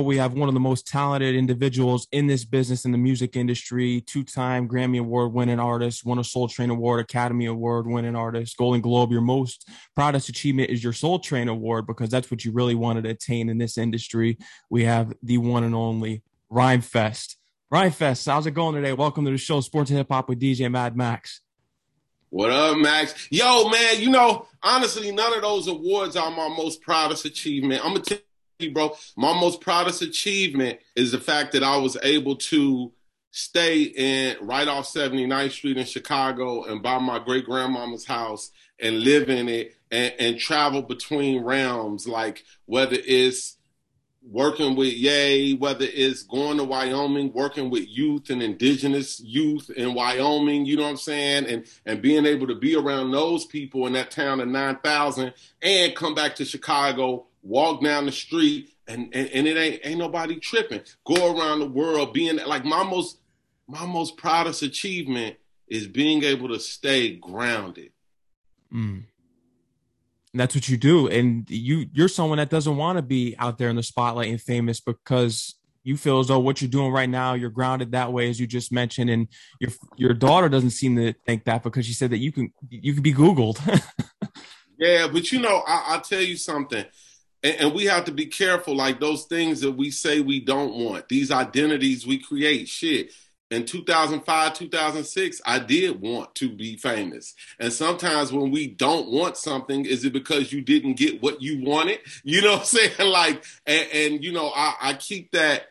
We have one of the most talented individuals in this business in the music industry, two-time Grammy Award winning artist, won a Soul Train Award, Academy Award winning artist, Golden Globe. Your most proudest achievement is your Soul Train Award because that's what you really wanted to attain in this industry. We have the one and only Rhymefest. Rhyme Fest, how's it going today? Welcome to the show, Sports and Hip Hop with DJ Mad Max. What up, Max? Yo, man, you know, honestly, none of those awards are my most proudest achievement. I'm gonna tell bro. My most proudest achievement is the fact that I was able to stay in right off 79th Street in Chicago and buy my great grandmama's house and live in it and, and travel between realms, like whether it's working with Ye, whether it's going to Wyoming, working with youth and indigenous youth in Wyoming, you know what I'm saying? And and being able to be around those people in that town of 9,000 and come back to Chicago walk down the street and, and, and it ain't ain't nobody tripping. Go around the world being like my most my most proudest achievement is being able to stay grounded. Mm. that's what you do, and you you're someone that doesn't want to be out there in the spotlight and famous because you feel as though what you're doing right now you're grounded that way as you just mentioned and your your daughter doesn't seem to think that because she said that you can you can be googled yeah but you know I, i'll tell you something and, and, we have to be careful, like those things that we say we don't want, these identities we create. Shit. In 2005, 2006, I did want to be famous. And sometimes when we don't want something, is it because you didn't get what you wanted? You know what I'm saying? Like, and, and you know, I, I keep that,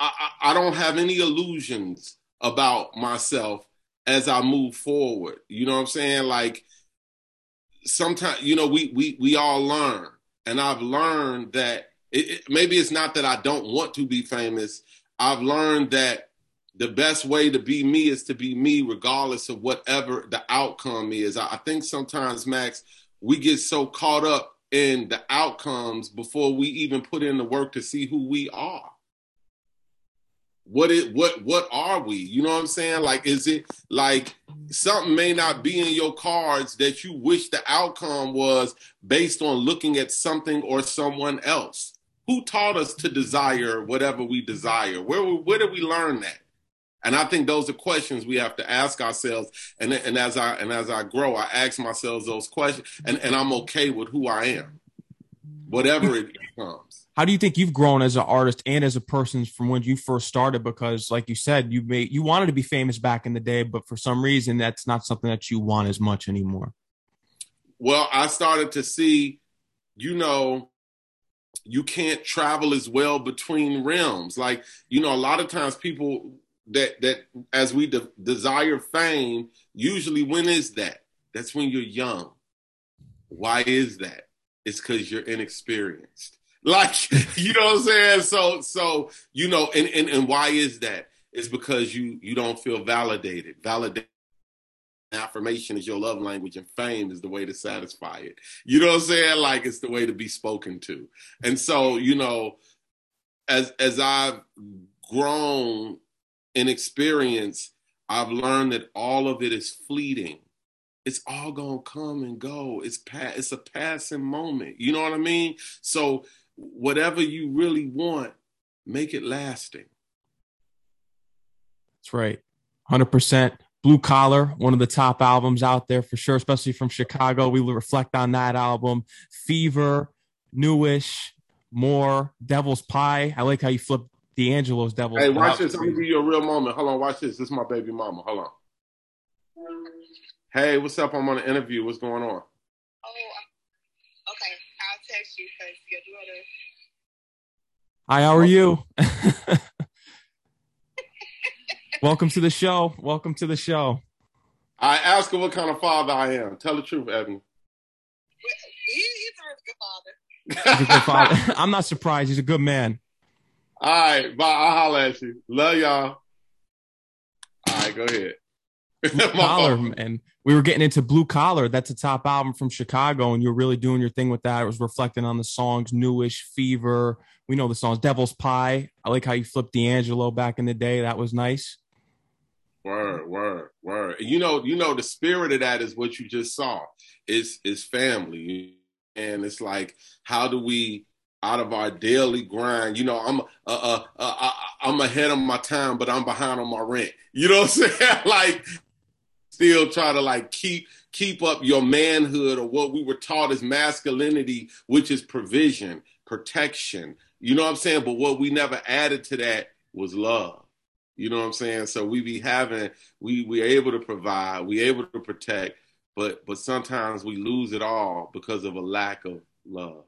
I, I don't have any illusions about myself as I move forward. You know what I'm saying? Like, sometimes, you know, we, we, we all learn and I've learned that it, it, maybe it's not that I don't want to be famous. I've learned that the best way to be me is to be me, regardless of whatever the outcome is. I, I think sometimes, Max, we get so caught up in the outcomes before we even put in the work to see who we are what it what what are we? You know what i'm saying? Like is it like something may not be in your cards that you wish the outcome was based on looking at something or someone else. Who taught us to desire whatever we desire? Where where did we learn that? And i think those are questions we have to ask ourselves. And and as i and as i grow i ask myself those questions and and i'm okay with who i am whatever it becomes how do you think you've grown as an artist and as a person from when you first started? Because like you said you made you wanted to be famous back in the day but for some reason that's not something that you want as much anymore. Well i started to see you know you can't travel as well between realms. Like you know a lot of times people that that as we de- desire fame usually when is that? That's when you're young. Why is that? It's because you're inexperienced like, you know what I'm saying? So, so, you know, and, and, and why is that? It's because you, you don't feel validated. Validation affirmation is your love language and fame is the way to satisfy it. You know what I'm saying? Like it's the way to be spoken to. And so, you know, as as I've grown in experience, I've learned that all of it is fleeting. It's all gonna come and go. It's pa- it's a passing moment. You know what I mean? So whatever you really want, make it lasting. That's right. 100%. Blue Collar, one of the top albums out there for sure, especially from Chicago. We will reflect on that album. Fever, Newish, More, Devil's Pie. I like how you flip D'Angelo's Devil's Hey, watch this. I'm going to give you a real moment. Hold on, watch this. This is my baby mama. Hold on. Hey, what's up? I'm on an interview. What's going on? Text you because your daughter. Hi, how are you? Welcome to the show. Welcome to the show. I ask her what kind of father I am. Tell the truth, Evan. he's a good father. He's a good father. I'm not surprised. He's a good man. All right, bye. I'll holler at you. Love y'all. All right, go ahead. collar, and we were getting into Blue Collar. That's a top album from Chicago, and you were really doing your thing with that. It was reflecting on the songs Newish, Fever. We know the songs Devil's Pie. I like how you flipped D'Angelo back in the day. That was nice. Word, word, word. You know, you know, the spirit of that is what you just saw. Is is family, and it's like, how do we out of our daily grind. You know, I'm uh, uh, uh, I'm ahead of my time, but I'm behind on my rent. You know what I'm saying? like, still try to like keep keep up your manhood or what we were taught as masculinity, which is provision, protection. You know what I'm saying? But what we never added to that was love. You know what I'm saying? So we be having we we able to provide, we able to protect, but but sometimes we lose it all because of a lack of love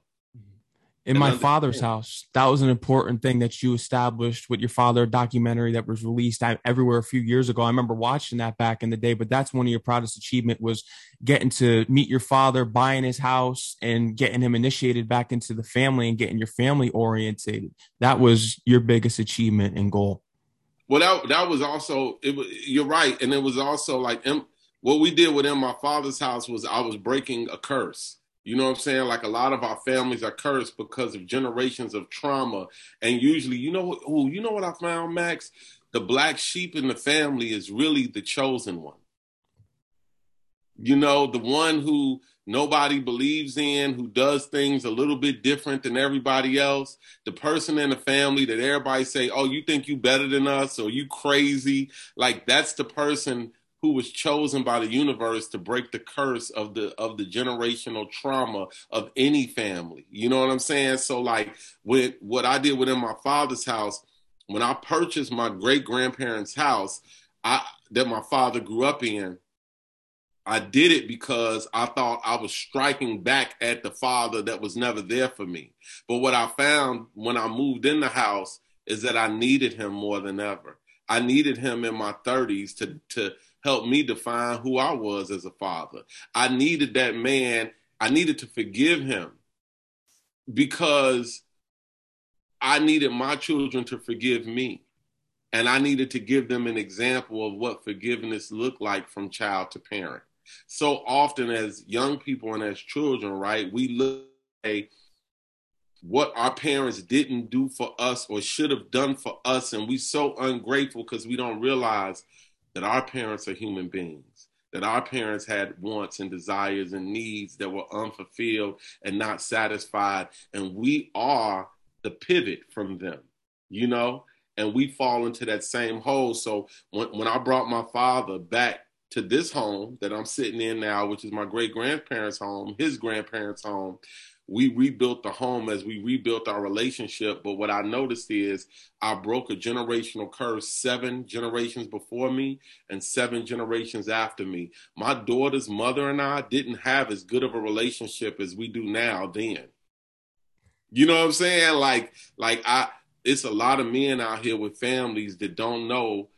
in my father's house. That was an important thing that you established with your father documentary that was released uh, everywhere a few years ago. I remember watching that back in the day, but that's one of your proudest achievement was getting to meet your father, buying his house and getting him initiated back into the family and getting your family orientated. That was your biggest achievement and goal. Well, that, that was also, it was, you're right. And it was also like, what we did within my father's house was I was breaking a curse you know what I'm saying? Like a lot of our families are cursed because of generations of trauma. And usually, you know, oh, you know what I found, Max? The black sheep in the family is really the chosen one. You know, the one who nobody believes in, who does things a little bit different than everybody else. The person in the family that everybody say, "Oh, you think you better than us?" or "You crazy?" Like that's the person who was chosen by the universe to break the curse of the of the generational trauma of any family. You know what I'm saying? So like with what I did within my father's house, when I purchased my great grandparents' house, I that my father grew up in, I did it because I thought I was striking back at the father that was never there for me. But what I found when I moved in the house is that I needed him more than ever. I needed him in my 30s to to helped me define who I was as a father. I needed that man, I needed to forgive him because I needed my children to forgive me. And I needed to give them an example of what forgiveness looked like from child to parent. So often, as young people and as children, right, we look at what our parents didn't do for us or should have done for us. And we so ungrateful because we don't realize that our parents are human beings, that our parents had wants and desires and needs that were unfulfilled and not satisfied. And we are the pivot from them, you know? And we fall into that same hole. So when, when I brought my father back to this home that I'm sitting in now, which is my great grandparents' home, his grandparents' home, we rebuilt the home as we rebuilt our relationship. But what I noticed is I broke a generational curse seven generations before me and seven generations after me. My daughter's mother and I didn't have as good of a relationship as we do now then. You know what I'm saying? Like, like I, it's a lot of men out here with families that don't know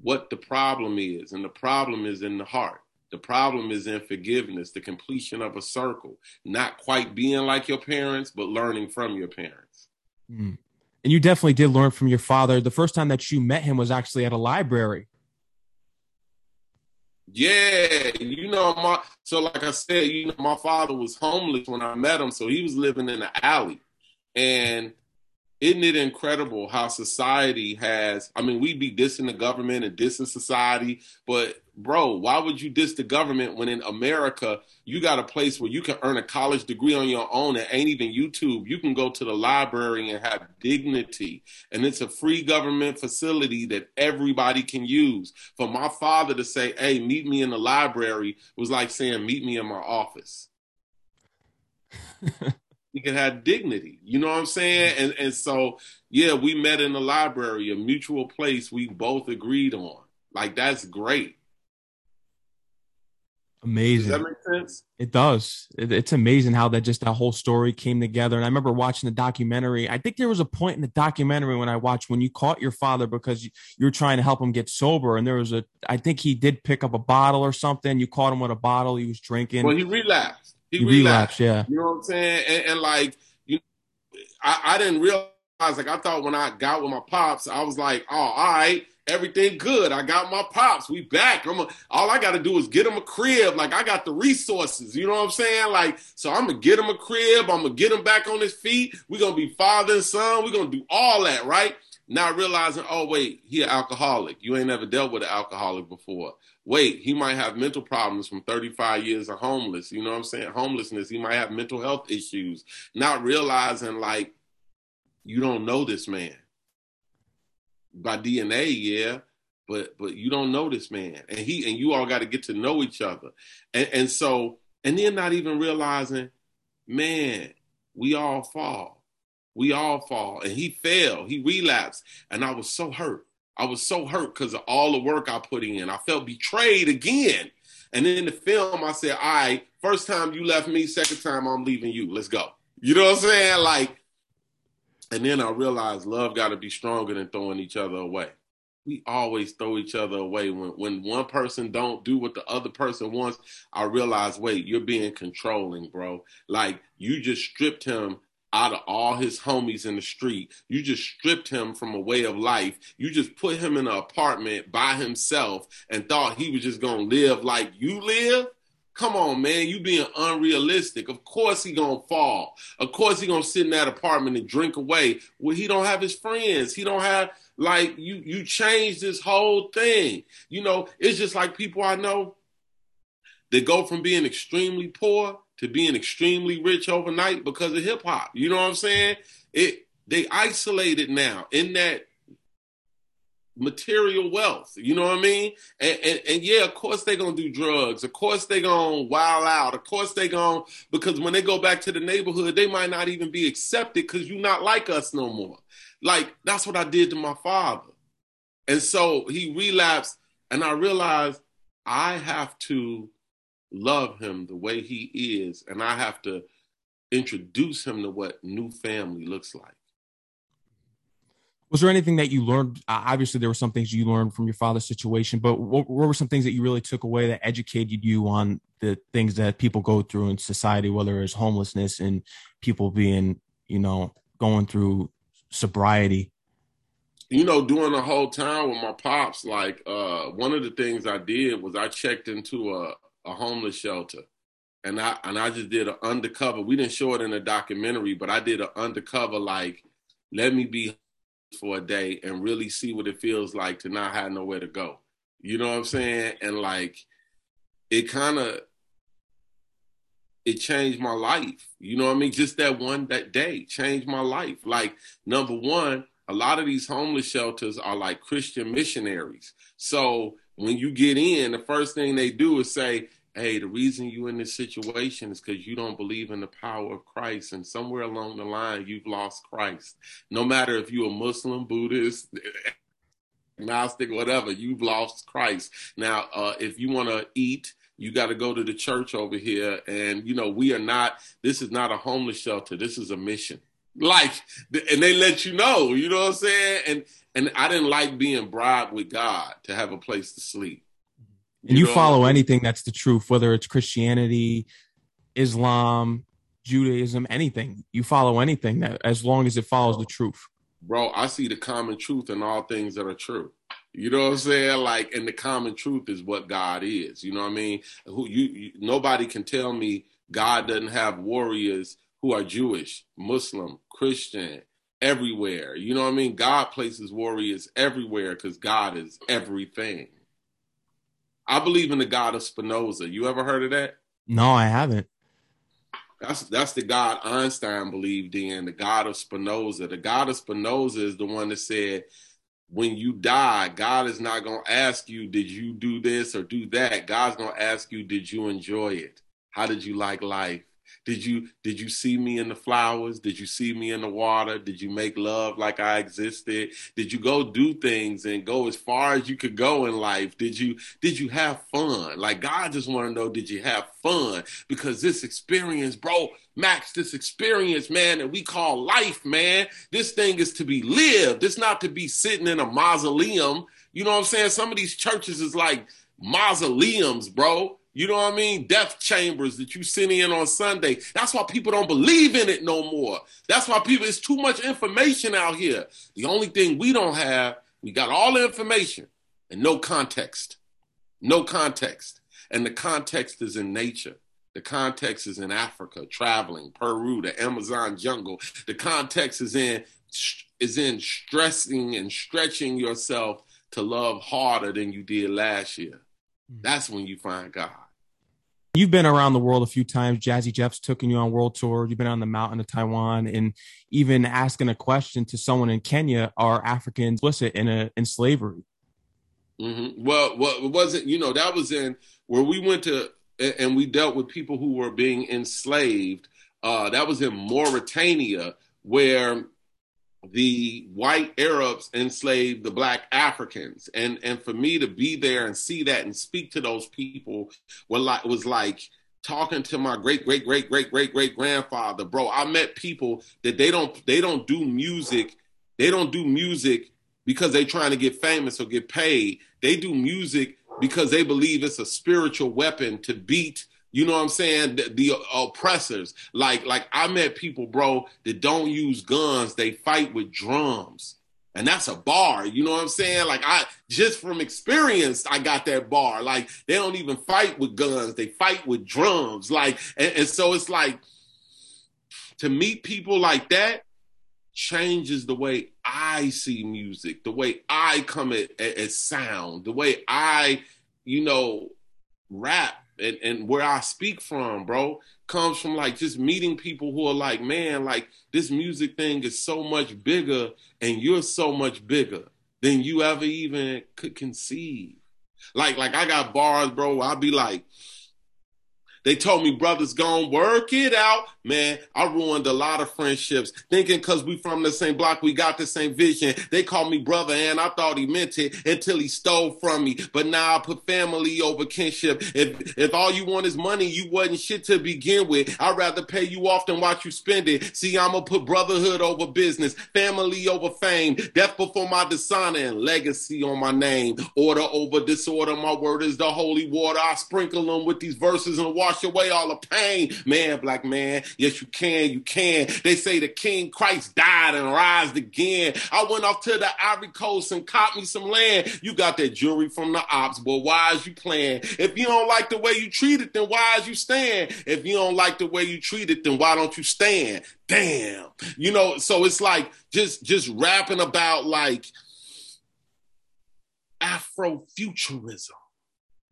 what the problem is. And the problem is in the heart. The problem is in forgiveness, the completion of a circle, not quite being like your parents, but learning from your parents. Mm. And you definitely did learn from your father. The first time that you met him was actually at a library. Yeah, you know, my so like I said, you know, my father was homeless when I met him, so he was living in the alley. And isn't it incredible how society has i mean we'd be dissing the government and dissing society but bro why would you diss the government when in america you got a place where you can earn a college degree on your own and ain't even youtube. You can go to the library and have dignity. And it's a free government facility that everybody can use. For my father to say hey meet me in the library was like saying meet me in my office he could have dignity. You know what I'm saying? And and so yeah, we met in the library, a mutual place we both agreed on. Like that's great. Amazing. Does that make sense? It does. It, it's amazing how that just that whole story came together. And I remember watching the documentary. I think there was a point in the documentary when I watched when you caught your father because you, you were trying to help him get sober. And there was a, I think he did pick up a bottle or something. You caught him with a bottle. He was drinking. Well, he relapsed. He, he relapsed, yeah. You know what I'm saying? And, and like, you, I, I didn't realize. Like, I thought when I got with my pops, I was like, oh, all right, everything good. I got my pops. We back. I'm a, all I got to do is get him a crib. Like I got the resources. You know what I'm saying? Like so, I'm gonna get him a crib. I'm gonna get him back on his feet. We're gonna be father and son. We're gonna do all that, right? Not realizing, oh wait, he an alcoholic. You ain't never dealt with an alcoholic before. Wait, he might have mental problems from 35 years of homeless. You know what I'm saying? Homelessness. He might have mental health issues. Not realizing like you don't know this man by DNA, yeah, but but you don't know this man, and he and you all got to get to know each other, and and so and then not even realizing, man, we all fall, we all fall, and he fell, he relapsed, and I was so hurt. I was so hurt because of all the work I put in. I felt betrayed again. And in the film, I said, all right, first time you left me, second time I'm leaving you. Let's go. You know what I'm saying? Like, and then I realized love got to be stronger than throwing each other away. We always throw each other away when when one person don't do what the other person wants. I realize, wait, you're being controlling, bro. Like you just stripped him out of all his homies in the street. You just stripped him from a way of life. You just put him in an apartment by himself and thought he was just gonna live like you live. Come on, man, you being unrealistic. Of course he gonna fall. Of course he gonna sit in that apartment and drink away. Well, he don't have his friends. He don't have like you. You changed this whole thing. You know, it's just like people I know. They go from being extremely poor to being extremely rich overnight because of hip hop. You know what I'm saying? It they isolated now in that material wealth. You know what I mean? And, and, and yeah, of course they're gonna do drugs. Of course they're gonna wild out. Of course they're gonna because when they go back to the neighborhood, they might not even be accepted because you're not like us no more. Like that's what I did to my father. And so he relapsed, and I realized I have to love him the way he is, and I have to introduce him to what new family looks like. Was there anything that you learned? Obviously there were some things you learned from your father's situation but what, what, were some things that you really took away that educated you on the things that people go through in society whether it's homelessness and people being you know going through sobriety? You know doing the whole time with my pops like uh one of the things i did was i checked into a, a homeless shelter and i and i just did an undercover we didn't show it in a documentary but i did an undercover like let me be for a day and really see what it feels like to not have nowhere to go. You know what I'm saying? And like it kind of it changed my life. You know what I mean? Just that one that day changed my life. Like number one, a lot of these homeless shelters are like Christian missionaries. So when you get in, the first thing they do is say, hey, the reason you in this situation is because you don't believe in the power of Christ. And somewhere along the line, you've lost Christ. No matter if you're a Muslim, Buddhist, agnostic, whatever, you've lost Christ. Now, uh, if you want to eat, you got to go to the church over here. And, you know, we are not, this is not a homeless shelter. This is a mission. Like, and they let you know, you know what I'm saying? And, and I didn't like being bribed with God to have a place to sleep you, you follow anything that's the truth, whether it's Christianity, Islam, Judaism, anything. You follow anything that as long as it follows the truth. Bro, I see the common truth in all things that are true. You know what I'm saying? Like, and the common truth is what God is. You know what I mean? Who you, you nobody can tell me God doesn't have warriors who are Jewish, Muslim, Christian, everywhere. You know what I mean? God places warriors everywhere because God is everything. I believe in the God of Spinoza. You ever heard of that? No, I haven't. That's that's the God Einstein believed in, the God of Spinoza. The God of Spinoza is the one that said, when you die, God is not going to ask you, did you do this or do that? God's going to ask you, did you enjoy it? How did you like life? Did you did you see me in the flowers? Did you see me in the water? Did you make love like I existed? Did you go do things and go as far as you could go in life? Did you did you have fun? Like God just want to know did you have fun? Because this experience, bro, Max, this experience, man, that we call life, man, this thing is to be lived. It's not to be sitting in a mausoleum. You know what I'm saying? Some of these churches is like mausoleums, bro. You know what I mean? Death chambers that you send in on Sunday. That's why people don't believe in it no more. That's why people, it's too much information out here. The only thing we don't have, we got all the information and no context. No context. And the context is in nature. The context is in Africa, traveling, Peru, the Amazon jungle. The context is in is in stressing and stretching yourself to love harder than you did last year. Mm. That's when you find God. You've been around the world a few times. Jazzy Jeff's taken you on world tour. You've been on the mountain of Taiwan, and even asking a question to someone in Kenya: Are Africans implicit in a in slavery? Mm-hmm. Well, well, it wasn't. You know, that was in where we went to, and we dealt with people who were being enslaved. Uh, that was in Mauritania, where the white Arabs enslaved the black Africans. And and for me to be there and see that and speak to those people was like was like talking to my great great great great great great grandfather, bro. I met people that they don't they don't do music, they don't do music because they trying to get famous or get paid. They do music because they believe it's a spiritual weapon to beat you know what I'm saying? The, the, oppressors. Like, like I met people, bro, that don't use guns. They fight with drums. And that's a bar. You know what I'm saying? Like I just from experience, I got that bar. Like they don't even fight with guns. They fight with drums. Like, and, and so it's like to meet people like that changes the way I see music, the way I come at, at, at sound, the way I, you know, rap and, and where I speak from, bro, comes from like just meeting people who are like, man, like this music thing is so much bigger and you're so much bigger than you ever even could conceive. Like, like I got bars, bro. I'll be like, they told me brothers gonna work it out. Man, I ruined a lot of friendships thinking because we from the same block, we got the same vision. They called me brother and I thought he meant it until he stole from me. But now I put family over kinship. If if all you want is money, you wasn't shit to begin with. I'd rather pay you off than watch you spend it. See, I'ma put brotherhood over business, family over fame, death before my dishonor, and legacy on my name. Order over disorder. My word is the holy water. I sprinkle them with these verses and wash wash away all the pain. Man, black man, yes, you can, you can. They say the King Christ died and rised again. I went off to the Ivory Coast and caught me some land. You got that jewelry from the ops, boy. Why is you playing? If you don't like the way you treat it, then why is you stand? If you don't like the way you treat it, then why don't you stand? Damn. You know, so it's like just just rapping about like Afrofuturism,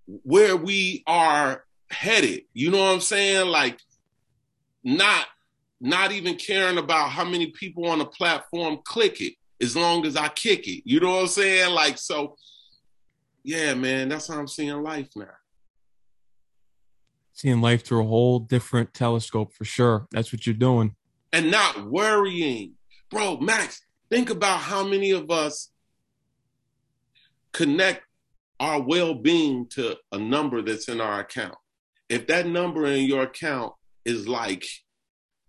where we are headed. You know what I'm saying? Like not not even caring about how many people on the platform click it as long as I kick it. You know what I'm saying? Like so yeah, man, that's how I'm seeing life now. Seeing life through a whole different telescope for sure. That's what you're doing. And not worrying. Bro, Max, think about how many of us connect our well-being to a number that's in our account if that number in your account is like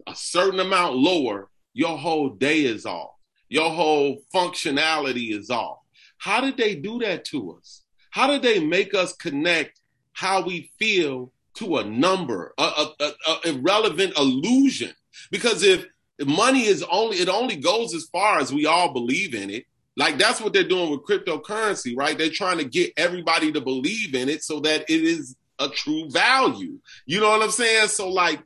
a certain amount lower, your whole day is off. Your whole functionality is off. How did they do that to us? How did they make us connect how we feel to a number, a, a, a, a irrelevant illusion? Because if money is only, it only goes as far as we all believe in it. Like that's what they're doing with cryptocurrency, right? They're trying to get everybody to believe in it so that it is a true value. You know what I'm saying? So like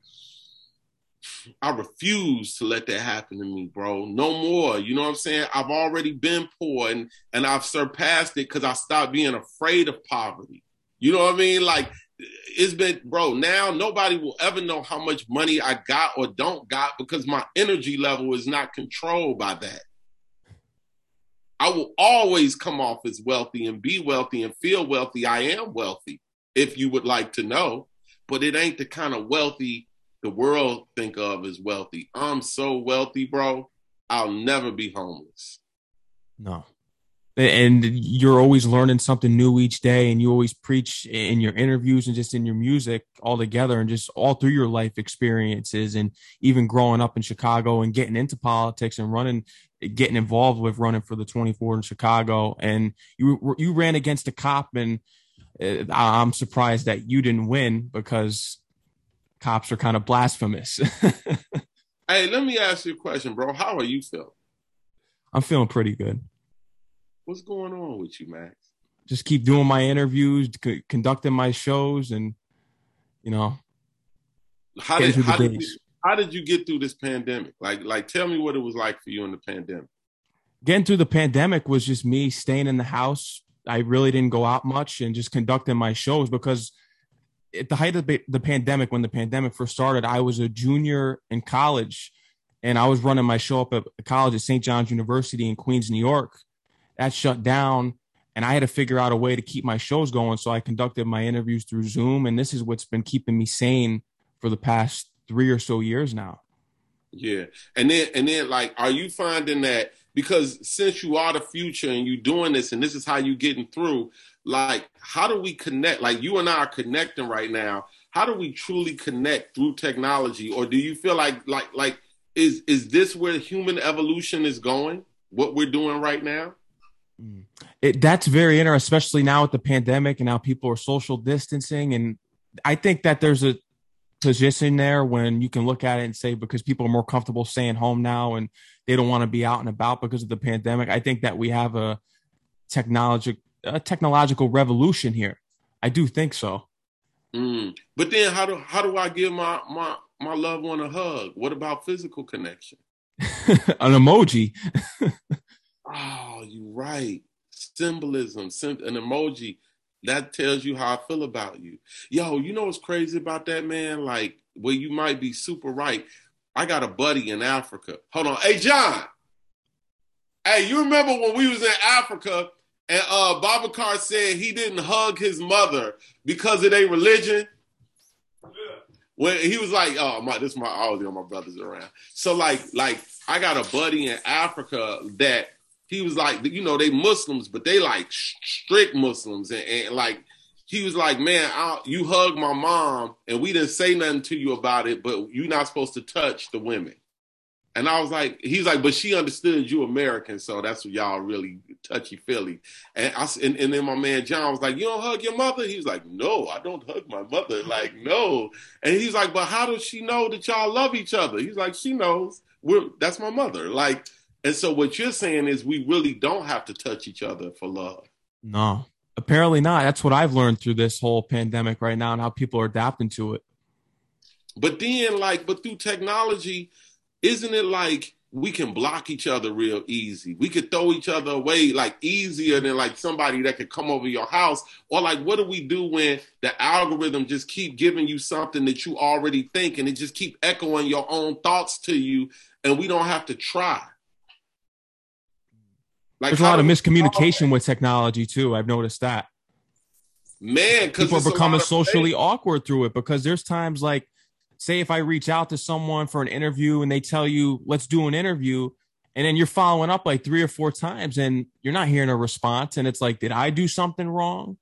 I refuse to let that happen to me, bro. No more. You know what I'm saying? I've already been poor and and I've surpassed it because I stopped being afraid of poverty. You know what I mean? Like it's been, bro. Now nobody will ever know how much money I got or don't got because my energy level is not controlled by that. I will always come off as wealthy and be wealthy and feel wealthy. I am wealthy if you would like to know. But it ain't the kind of wealthy the world think of as wealthy. I'm so wealthy, bro. I'll never be homeless. No. And you're always learning something new each day, and you always preach in your interviews and just in your music all together, and just all through your life experiences, and even growing up in Chicago and getting into politics and running, getting involved with running for the 24 in Chicago. And you you ran against a cop, and Uh, I'm surprised that you didn't win because cops are kind of blasphemous. hey, let me ask you a question, bro. How are you feeling? I'm feeling pretty good. What's going on with you, Max? Just keep doing my interviews, c- conducting my shows, and you know. How did how did, you, how did you get through this pandemic? Like like tell me what it was like for you in the pandemic. Getting through the pandemic was just me staying in the house. I really didn't go out much and just conducting my shows because at the height of the pandemic, when the pandemic first started, I was a junior in college and I was running my show up at college at St. John's University in Queens, New York. That shut down and I had to figure out a way to keep my shows going. So I conducted my interviews through Zoom, and this is what's been keeping me sane for the past three or so years now. Yeah, and then and then like, are you finding that because since you are the future and you're doing this, and this is how you're getting through? Like, how do we connect? Like, you and I are connecting right now. How do we truly connect through technology, or do you feel like like like is is this where human evolution is going? What we're doing right now? Mm. It, that's very interesting, especially now with the pandemic and how people are social distancing. And I think that there's a position there when you can look at it and say because people are more comfortable staying home now and they don't want to be out and about because of the pandemic. I think that we have a technological a technological revolution here. I do think so. Mm. But then how do how do I give my my my loved one a hug? What about physical connection? An emoji. oh, you're right. Symbolism, an emoji that tells you how I feel about you. Yo, you know what's crazy about that, man? Like, well, you might be super right. I got a buddy in Africa. Hold on. Hey, John. Hey, you remember when we was in Africa and uh Babacar said he didn't hug his mother because of their religion? Yeah. When he was like, oh my, this is my all my brothers around. So like, like I got a buddy in Africa that he was like, you know, they Muslims, but they like strict Muslims, and, and like he was like, man, I'll, you hug my mom, and we didn't say nothing to you about it, but you're not supposed to touch the women. And I was like, he's like, but she understood you American, so that's what y'all really touchy feely. And I and, and then my man John was like, you don't hug your mother? He's like, no, I don't hug my mother. Like, no. And he's like, but how does she know that y'all love each other? He's like, she knows. We're that's my mother. Like, and so what you're saying is we really don't have to touch each other for love. No, apparently not. That's what I've learned through this whole pandemic right now and how people are adapting to it. But then, like, but through technology, isn't it like we can block each other real easy? We could throw each other away like easier than like somebody that could come over your house. Or like, what do we do when the algorithm just keep giving you something that you already think and it just keep echoing your own thoughts to you and we don't have to try? Like There's a lot of miscommunication with technology too. I've noticed that. Man, people are becoming socially awkward through it because there's times like, say, if I reach out to someone for an interview and they tell you, let's do an interview, and then you're following up like three or four times and you're not hearing a response, and it's like, did I do something wrong?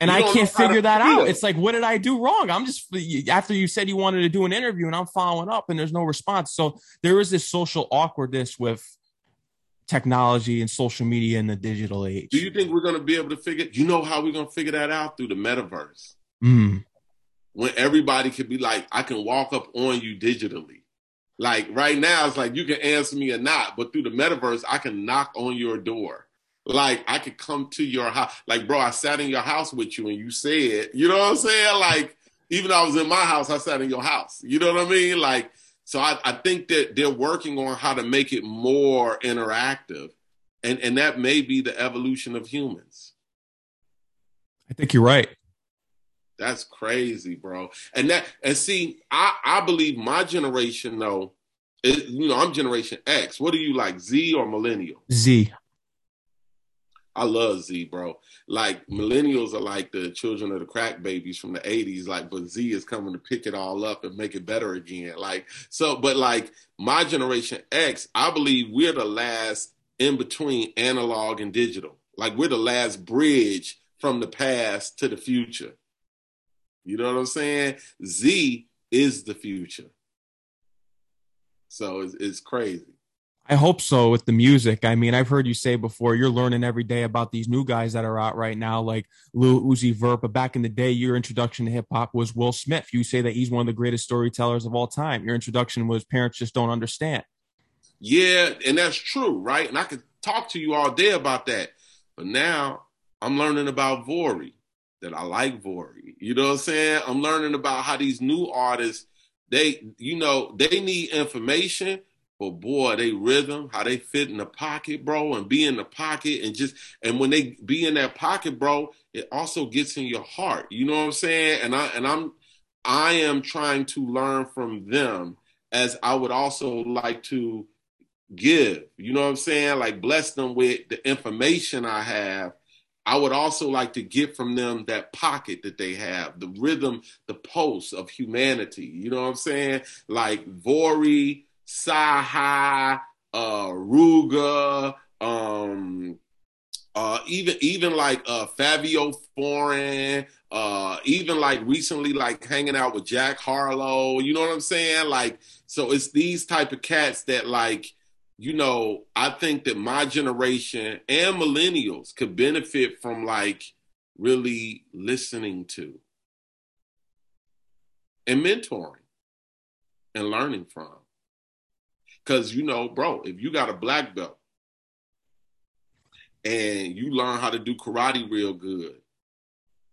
And I can't figure that out. It's like, what did I do wrong? I'm just after you said you wanted to do an interview and I'm following up and there's no response. So there is this social awkwardness with technology and social media in the digital age. Do you think we're going to be able to figure? You know how we're going to figure that out through the metaverse? Mm. When everybody could be like, I can walk up on you digitally. Like right now, it's like you can answer me or not, but through the metaverse, I can knock on your door. Like I could come to your house. Like, bro, I sat in your house with you and you said, you know what I'm saying? Like, even though I was in my house, I sat in your house. You know what I mean? Like, so I, I think that they're working on how to make it more interactive. And, and that may be the evolution of humans. I think you're right. That's crazy, bro. And that and see, I, I believe my generation though, is, you know, I'm generation X. What are you like, Z or millennial? Z. I love Z, bro. Like millennials are like the children of the crack babies from the 80s, like, but Z is coming to pick it all up and make it better again. Like, so, but like my generation X, I believe we're the last in between analog and digital. Like we're the last bridge from the past to the future. You know what I'm saying? Z is the future. So it's, it's crazy. I hope so with the music. I mean, I've heard you say before you're learning every day about these new guys that are out right now, like Lil Uzi Vert. But back in the day, your introduction to hip hop was Will Smith. You say that he's one of the greatest storytellers of all time. Your introduction was Parents Just Don't Understand. Yeah, and that's true, right? And I could talk to you all day about that. But now I'm learning about Vory, that I like Vory. You know what I'm saying? I'm learning about how these new artists, they, you know, they need information but boy, they rhythm, how they fit in the pocket, bro, and be in the pocket and just and when they be in that pocket, bro, it also gets in your heart. You know what I'm saying? And I and I'm I am trying to learn from them as I would also like to give. You know what I'm saying? Like bless them with the information I have. I would also like to get from them that pocket that they have, the rhythm, the pulse of humanity. You know what I'm saying? Like Vory, CyHi, uh, Ruger, um, uh, even even like uh, Fivio Foreign, uh, even like recently like hanging out with Jack Harlow. You know what I'm saying? Like, so it's these type of cats that like, you know, I think that my generation and millennials could benefit from like really listening to and mentoring and learning from. Cause you know, bro, if you got a black belt and you learn how to do karate real good,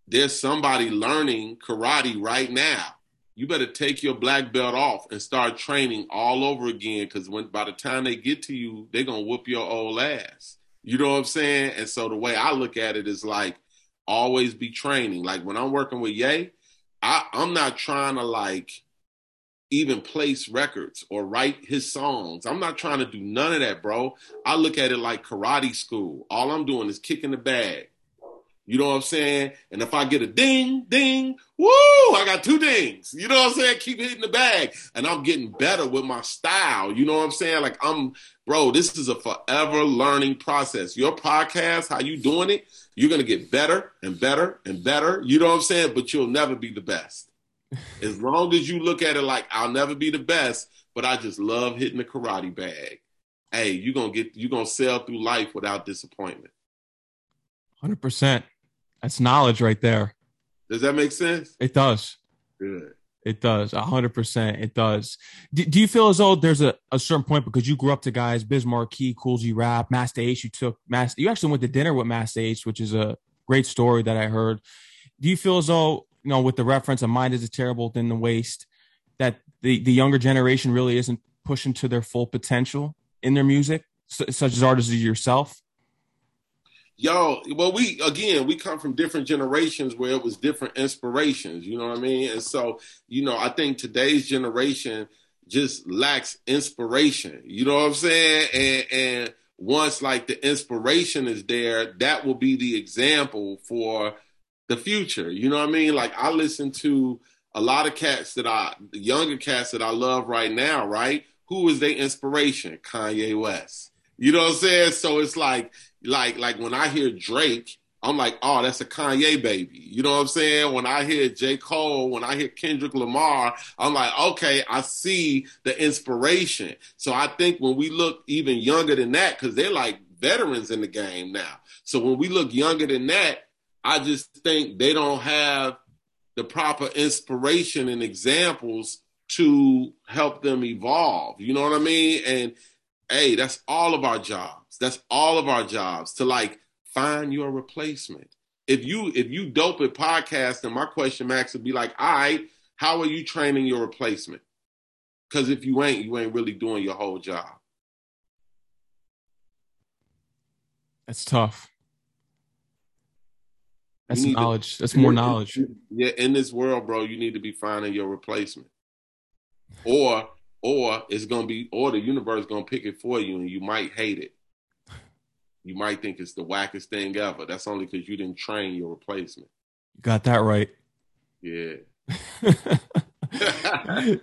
there's somebody learning karate right now. You better take your black belt off and start training all over again. Cause when by the time they get to you, they're gonna whoop your old ass. You know what I'm saying? And so the way I look at it is like always be training. Like when I'm working with Ye, I, I'm not trying to like even place records or write his songs. I'm not trying to do none of that, bro. I look at it like karate school. All I'm doing is kicking the bag. You know what I'm saying? And if I get a ding, ding, woo, I got two dings. You know what I'm saying? Keep hitting the bag. And I'm getting better with my style. You know what I'm saying? Like I'm, bro, this is a forever learning process. Your podcast, how you doing it, you're going to get better and better and better. You know what I'm saying? But you'll never be the best. As long as you look at it like I'll never be the best, but I just love hitting the karate bag. Hey, you're gonna get you're gonna sail through life without disappointment. Hundred percent. That's knowledge right there. Does that make sense? It does. Good. It does. hundred percent. It does. Do, do, you feel as though there's a, a certain point because you grew up to guys, Biz Markie, Kool G Rap, Masta Ace, you took Master, you actually went to dinner with Masta Ace, which is a great story that I heard. Do you feel as though you know, with the reference "a mind is a terrible thing to waste," that the the younger generation really isn't pushing to their full potential in their music, such as artists as yourself? Yo, well, we again, we come from different generations where it was different inspirations. You know what I mean? And so, you know, I think today's generation just lacks inspiration. You know what I'm saying? And and once like the inspiration is there, that will be the example for the future. You know what I mean? Like I listen to a lot of cats that I, younger cats that I love right now, right? Who is their inspiration? Kanye West. You know what I'm saying? So it's like, like, like when I hear Drake, I'm like, oh, that's a Kanye baby. You know what I'm saying? When I hear J. Cole, when I hear Kendrick Lamar, I'm like, okay, I see the inspiration. So I think when we look even younger than that, because they're like veterans in the game now. So when we look younger than that, I just think they don't have the proper inspiration and examples to help them evolve. You know what I mean? And hey, that's all of our jobs. That's all of our jobs to like find your replacement. If you if you dope at podcasting, my question Max would be like, all right, how are you training your replacement? Because if you ain't, you ain't really doing your whole job. That's tough. That's knowledge. To, That's more knowledge. Yeah, in this world, bro, you need to be finding your replacement. Or or it's gonna be or the universe gonna pick it for you and you might hate it. You might think it's the wackest thing ever. That's only because you didn't train your replacement. You got that right. Yeah.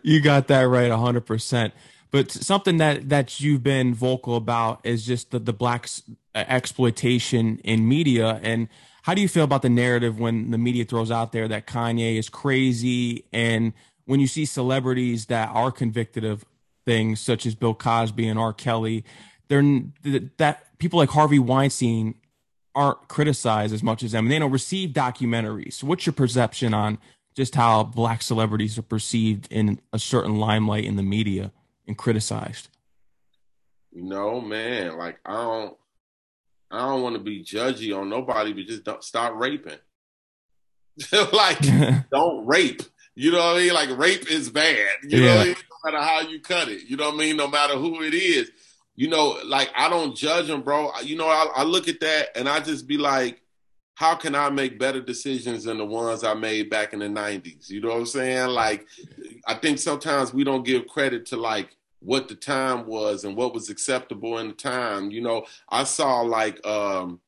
you got that right hundred percent. But something that that you've been vocal about is just the the black exploitation in media and how do you feel about the narrative when the media throws out there that Kanye is crazy and when you see celebrities that are convicted of things such as Bill Cosby and R. Kelly, they're that people like Harvey Weinstein aren't criticized as much as them. And they don't receive documentaries. So what's your perception on just how black celebrities are perceived in a certain limelight in the media and criticized? You know, man. Like I don't I don't want to be judgy on nobody, but just don't stop raping. like, don't rape. You know what I mean? Like rape is bad. You yeah. know what I mean? matter how you cut it. You know what I mean? No matter who it is. You know, like I don't judge them, bro. You know, I, I look at that and I just be like, how can I make better decisions than the ones I made back in the 90s? You know what I'm saying? Like, I think sometimes we don't give credit to like what the time was and what was acceptable in the time. You know, I saw like um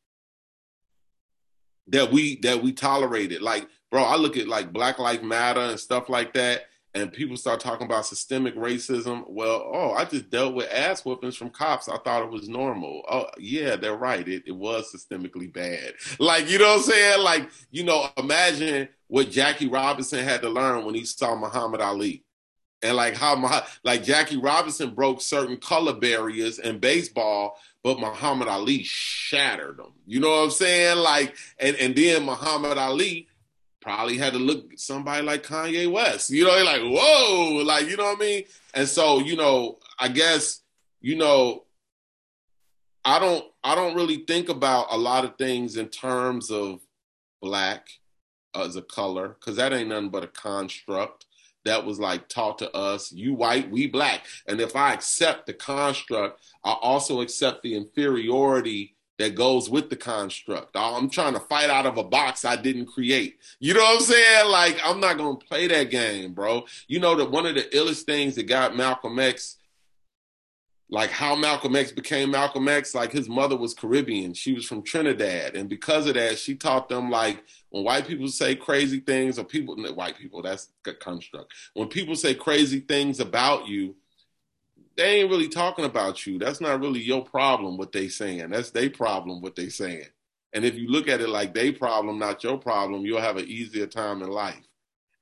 that we that we tolerated. Like, bro, I look at like Black Lives Matter and stuff like that, and people start talking about systemic racism. Well, oh, I just dealt with ass whoopings from cops. I thought it was normal. Oh, yeah, they're right. It, it was systemically bad. Like, you know what I'm saying? Like, you know, imagine what Jackie Robinson had to learn when he saw Muhammad Ali and like how my, like Jackie Robinson broke certain color barriers in baseball, but Muhammad Ali shattered them. You know what I'm saying? Like, and and then Muhammad Ali probably had to look somebody like Kanye West. You know, like whoa, like you know what I mean. And so you know, I guess you know, I don't I don't really think about a lot of things in terms of black as a color because that ain't nothing but a construct that was like taught to us you white we black. And if i accept the construct i also accept the inferiority that goes with the construct. I'm trying to fight out of a box i didn't create. You know what i'm saying? Like i'm not gonna play that game bro. You know that one of the illest things that got malcolm x like how Malcolm X became Malcolm X, like his mother was Caribbean. She was from Trinidad. And because of that, she taught them like when white people say crazy things, or people, white people, that's a construct. When people say crazy things about you, they ain't really talking about you. That's not really your problem, what they saying. That's their problem, what they saying. And if you look at it like they problem, not your problem, you'll have an easier time in life.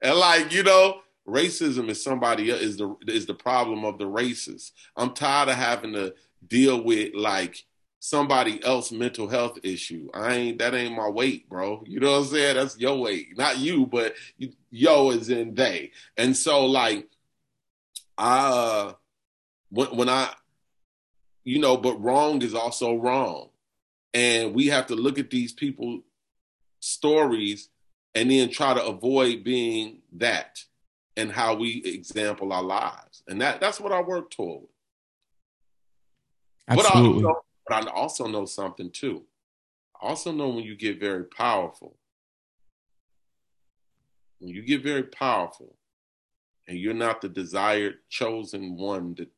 And like, you know, racism is somebody is the is the problem of the races. I'm tired of having to deal with like somebody else mental health issue. I ain't that ain't my weight, bro. You know what I'm saying? That's your weight, not you, but yo is in they. And so like I uh when when I you know, but wrong is also wrong. And we have to look at these people stories and then try to avoid being that and how we example our lives. And that that's what I work toward. Absolutely. But I, but I also know something too. I also know when you get very powerful, when you get very powerful and you're not the desired chosen one to,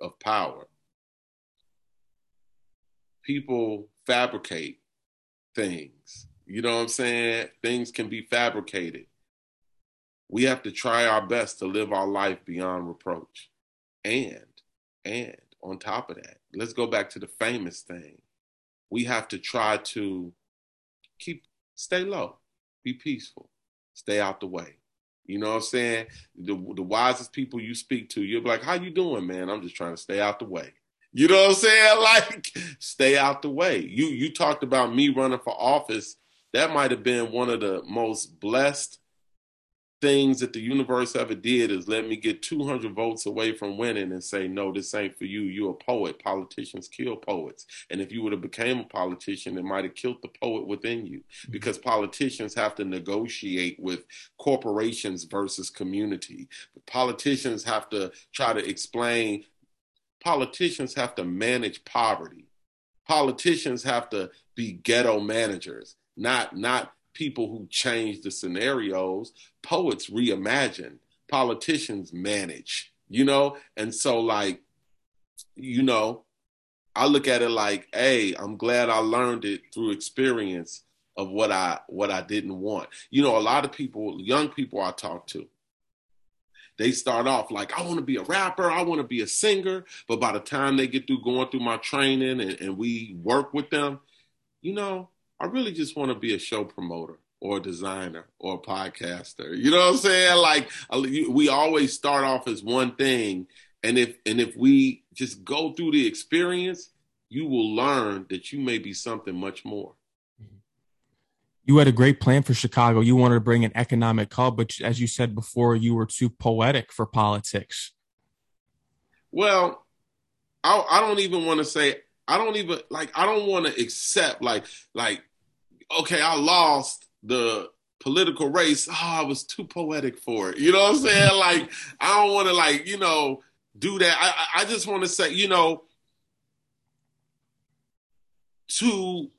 of power, people fabricate things. You know what I'm saying? Things can be fabricated we have to try our best to live our life beyond reproach. And, and on top of that, let's go back to the famous thing. We have to try to keep, stay low, be peaceful, stay out the way. You know what I'm saying? The, the wisest people you speak to, you're like, how you doing, man? I'm just trying to stay out the way. You know what I'm saying? Like, stay out the way. You you talked about me running for office. That might have been one of the most blessed things that the universe ever did is let me get 200 votes away from winning and say no this ain't for you. You're a poet. Politicians kill poets. And if you would have became a politician it might have killed the poet within you. Mm-hmm. because politicians have to negotiate with corporations versus community. Politicians have to try to explain politicians have to manage poverty. Politicians have to be ghetto managers not not people who change the scenarios. Poets reimagine, politicians manage, you know? And so, like, you know, I look at it like, hey, I'm glad I learned it through experience of what I what I didn't want. You know, a lot of people, young people I talk to, they start off like, I want to be a rapper, I want to be a singer. But by the time they get through going through my training and, and we work with them, you know, I really just want to be a show promoter or a designer or a podcaster. You know what I'm saying? Like uh, we always start off as one thing, and if and if we just go through the experience, you will learn that you may be something much more. You had a great plan for Chicago. You wanted to bring an economic hub, but as you said before, you were too poetic for politics. Well, I, I don't even want to say I don't even like I don't want to accept like like okay I lost the political race, oh, I was too poetic for it. You know what I'm saying? like, I don't want to like, you know, do that. I, I just want to say, you know, to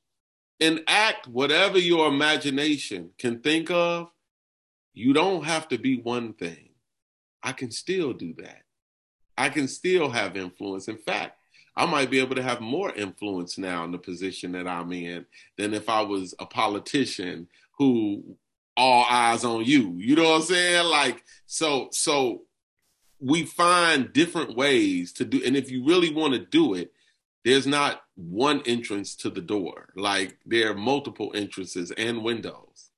enact whatever your imagination can think of, you don't have to be one thing. I can still do that. I can still have influence. In fact, I might be able to have more influence now in the position that I'm in than if I was a politician who all eyes on you. You know what I'm saying? Like so so we find different ways to do and if you really want to do it, there's not one entrance to the door. Like there are multiple entrances and windows.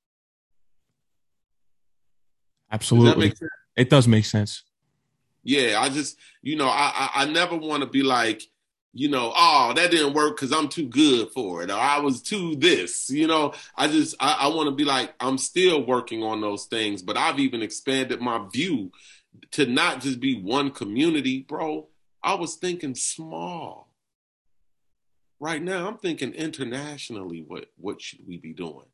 Absolutely. Does it does make sense. Yeah, I just, you know, I I, I never want to be like, you know, oh, that didn't work because I'm too good for it, or I was too this. You know, I just I, I want to be like, I'm still working on those things, but I've even expanded my view to not just be one community, bro. I was thinking small. Right now, I'm thinking internationally. What what should we be doing?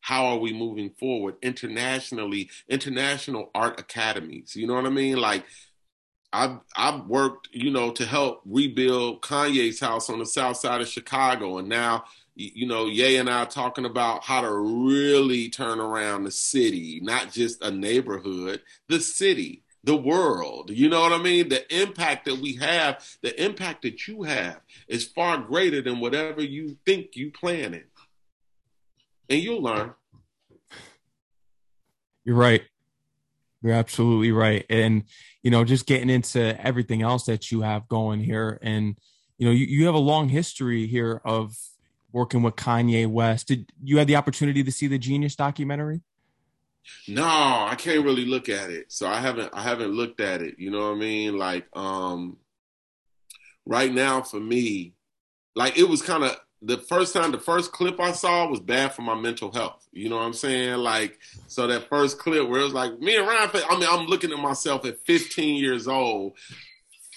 How are we moving forward internationally? International art academies. You know what I mean? Like I've I've worked, you know, to help rebuild Kanye's house on the south side of Chicago, and now, you know, Ye and I are talking about how to really turn around the city, not just a neighborhood, the city, the world. You know what I mean? The impact that we have, the impact that you have, is far greater than whatever you think you planning, and you'll learn. You're right. You're absolutely right. And, you know, just getting into everything else that you have going here. And, you know, you, you have a long history here of working with Kanye West. Did you have the opportunity to see the Genius documentary? No, I can't really look at it. So I haven't I haven't looked at it. You know what I mean? Like um right now for me, like it was kind of the first time the first clip I saw was bad for my mental health. You know what I'm saying? Like, so that first clip where it was like me and Ryan. I mean, I'm looking at myself at 15 years old,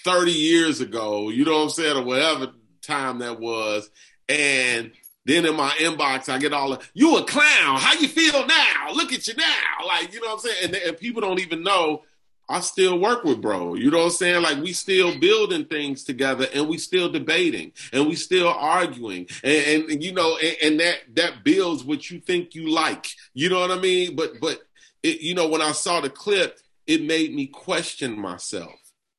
30 years ago. You know what I'm saying, or whatever time that was, and then in my inbox, I get all the, you a clown. How you feel now? Look at you now. Like, you know what I'm saying? And, and people don't even know I still work with bro. You know what I'm saying? Like we still building things together and we still debating and we still arguing. And, and you know, and, and, that that builds what you think you like. You know what I mean? But but it, you know, when I saw the clip, it made me question myself.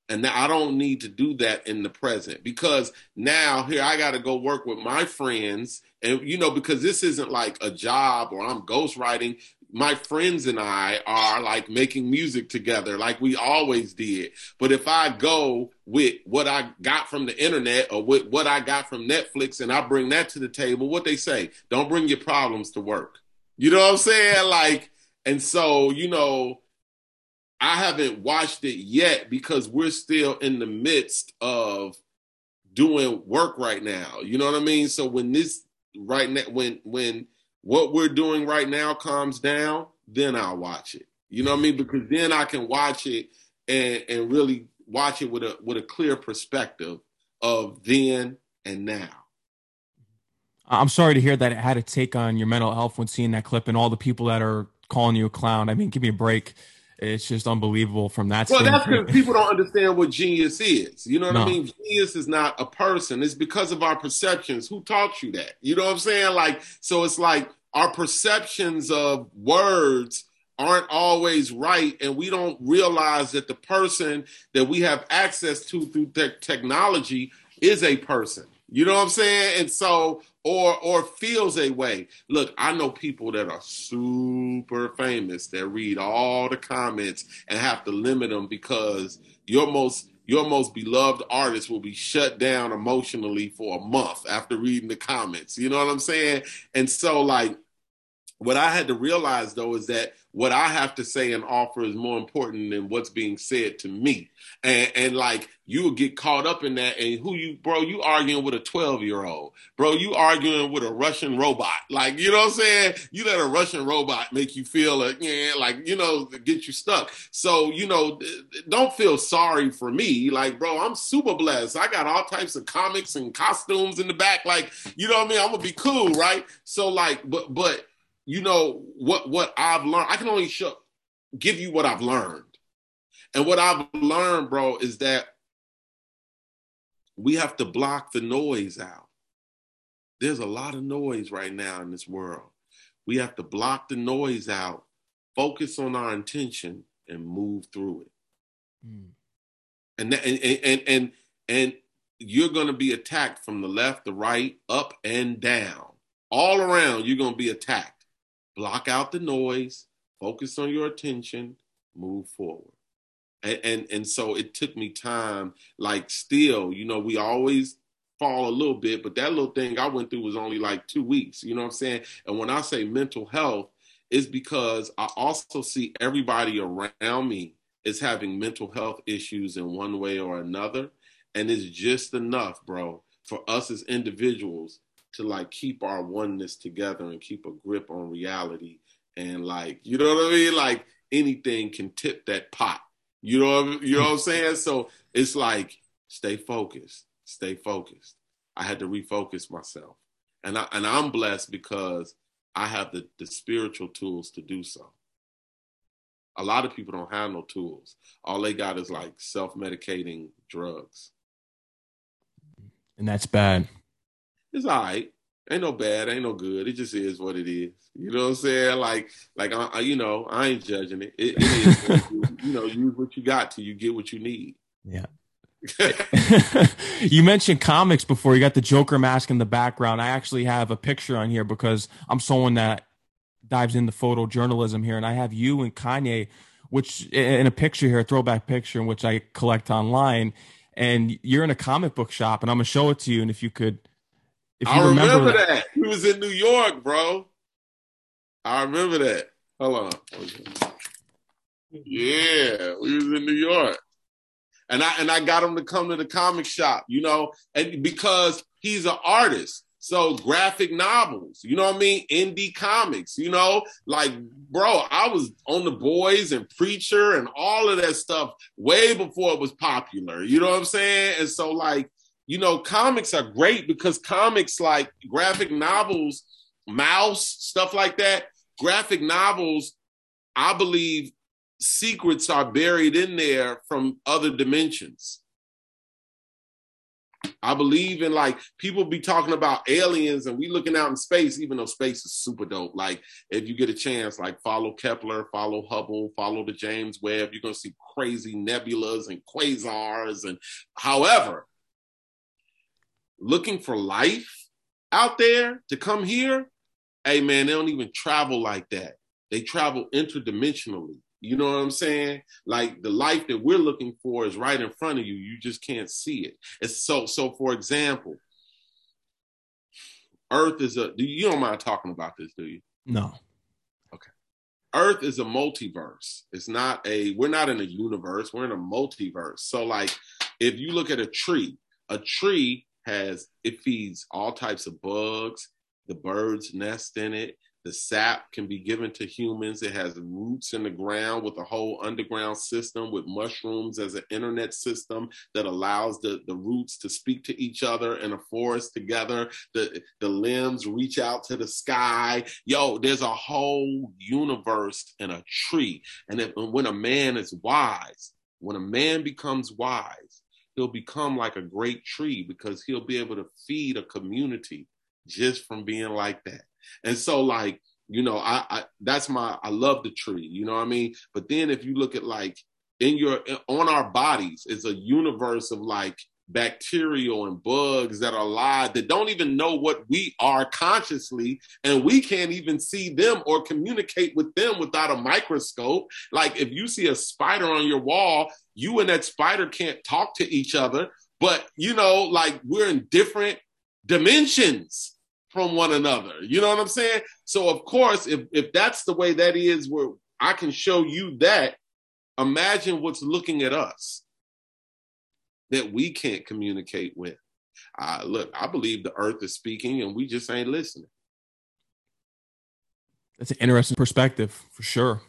And now I don't need to do that in the present because now here I got to go work with my friends. And, you know, because this isn't like a job or I'm ghostwriting my friends and I are like making music together like we always did. But if I go with what I got from the internet or with what I got from Netflix and I bring that to the table, what they say, don't bring your problems to work. You know what I'm saying? Like, and so, you know, I haven't watched it yet because we're still in the midst of doing work right now. You know what I mean? So when this right now, when, when, what we're doing right now calms down, then I'll watch it. You know what I mean? Because then I can watch it and and really watch it with a with a clear perspective of then and now. I'm sorry to hear that it had a take on your mental health when seeing that clip and all the people that are calling you a clown. I mean, give me a break. It's just unbelievable from that. Well, that's because people don't understand what genius is. You know what no. I mean? Genius is not a person. It's because of our perceptions. Who taught you that? You know what I'm saying? Like, so it's like our perceptions of words aren't always right and we don't realize that the person that we have access to through te- technology is a person you know what i'm saying? And so or or feels a way. Look i know people that are super famous that read all the comments and have to limit them because your most your most beloved artist will be shut down emotionally for a month after reading the comments. You know what i'm saying? And so like what I had to realize though is that what I have to say and offer is more important than what's being said to me. And, and like you will get caught up in that. And who you, bro, you arguing with a 12 year old, bro, you arguing with a Russian robot. Like, you know what I'm saying? You let a Russian robot make you feel like, yeah, like, you know, get you stuck. So, you know, don't feel sorry for me. Like, bro, I'm super blessed. I got all types of comics and costumes in the back. Like, you know what I mean? I'm to be cool. Right. So like, but, but, you know what what I've learned. I can only show give you what I've learned. And what I've learned, bro, is that we have to block the noise out. There's a lot of noise right now in this world. We have to block the noise out, focus on our intention, and move through it. Mm. And, and and and and you're going to be attacked from the left, the right, up and down. All around, you're going to be attacked. Block out the noise, focus on your attention, move forward. And, and, and so it took me time, like still, you know, we always fall a little bit, but that little thing I went through was only like two weeks. You know what I'm saying? And when I say mental health, is because I also see everybody around me is having mental health issues in one way or another. And it's just enough, bro, for us as individuals to like keep our oneness together and keep a grip on reality. And like, you know what I mean? Like anything can tip that pot. You know, you know what I'm saying? So it's like, stay focused, stay focused. I had to refocus myself. And I and I'm blessed because I have the, the spiritual tools to do so. A lot of people don't have no tools. All they got is like self-medicating drugs. And that's bad. It's all right. Ain't no bad, ain't no good. It just is what it is. You know what I'm saying? Like, like I, you know, I ain't judging it. It, it is, you know, use what you got till you get what you need. Yeah. you mentioned comics before. You got the Joker mask in the background. I actually have a picture on here because I'm someone that dives into photojournalism here, and I have you and Kanye, which in a picture here, a throwback picture, in which I collect online, and you're in a comic book shop, and I'm gonna show it to you, and if you could, if I remember, remember that. that. He was in New York, bro. I remember that. Hold on. Yeah, we was in New York and I and I got him to come to the comic shop, you know, and because he's an artist. So graphic novels, you know what I mean? Indie comics, you know, like bro, I was on the boys and preacher and all of that stuff way before it was popular. You know what I'm saying? And so like, you know, comics are great because comics like graphic novels, Maus, stuff like that, graphic novels, I believe secrets are buried in there from other dimensions. I believe in like people be talking about aliens and we looking out in space, even though space is super dope. Like if you get a chance, like follow Kepler, follow Hubble, follow the James Webb, you're gonna see crazy nebulas and quasars. And however, looking for life out there to come here, hey man, they don't even travel like that. They travel interdimensionally. You know what I'm saying? Like the life that we're looking for is right in front of you. You just can't see it. It's so so for example, Earth is a do you don't mind talking about this, do you? No. Okay. Earth is a multiverse. It's not a we're not in a universe, we're in a multiverse. So like if you look at a tree, a tree has it feeds all types of bugs, the birds nest in it, the sap can be given to humans. It has roots in the ground with a whole underground system with mushrooms as an internet system that allows the, the roots to speak to each other in a forest together. The, the limbs reach out to the sky. Yo, there's a whole universe in a tree. And if, when a man is wise, when a man becomes wise, he'll become like a great tree because he'll be able to feed a community just from being like that. And so like, you know, I, I that's my I love the tree, you know what I mean? But then if you look at like in your on our bodies, it's a universe of like bacterial and bugs that are alive that don't even know what we are consciously and we can't even see them or communicate with them without a microscope like if you see a spider on your wall you and that spider can't talk to each other but you know like we're in different dimensions from one another. You know what I'm saying? So of course, if if that's the way that is, where I can show you that, imagine what's looking at us that we can't communicate with. Uh, look, I believe the earth is speaking, and we just ain't listening. That's an interesting perspective for sure.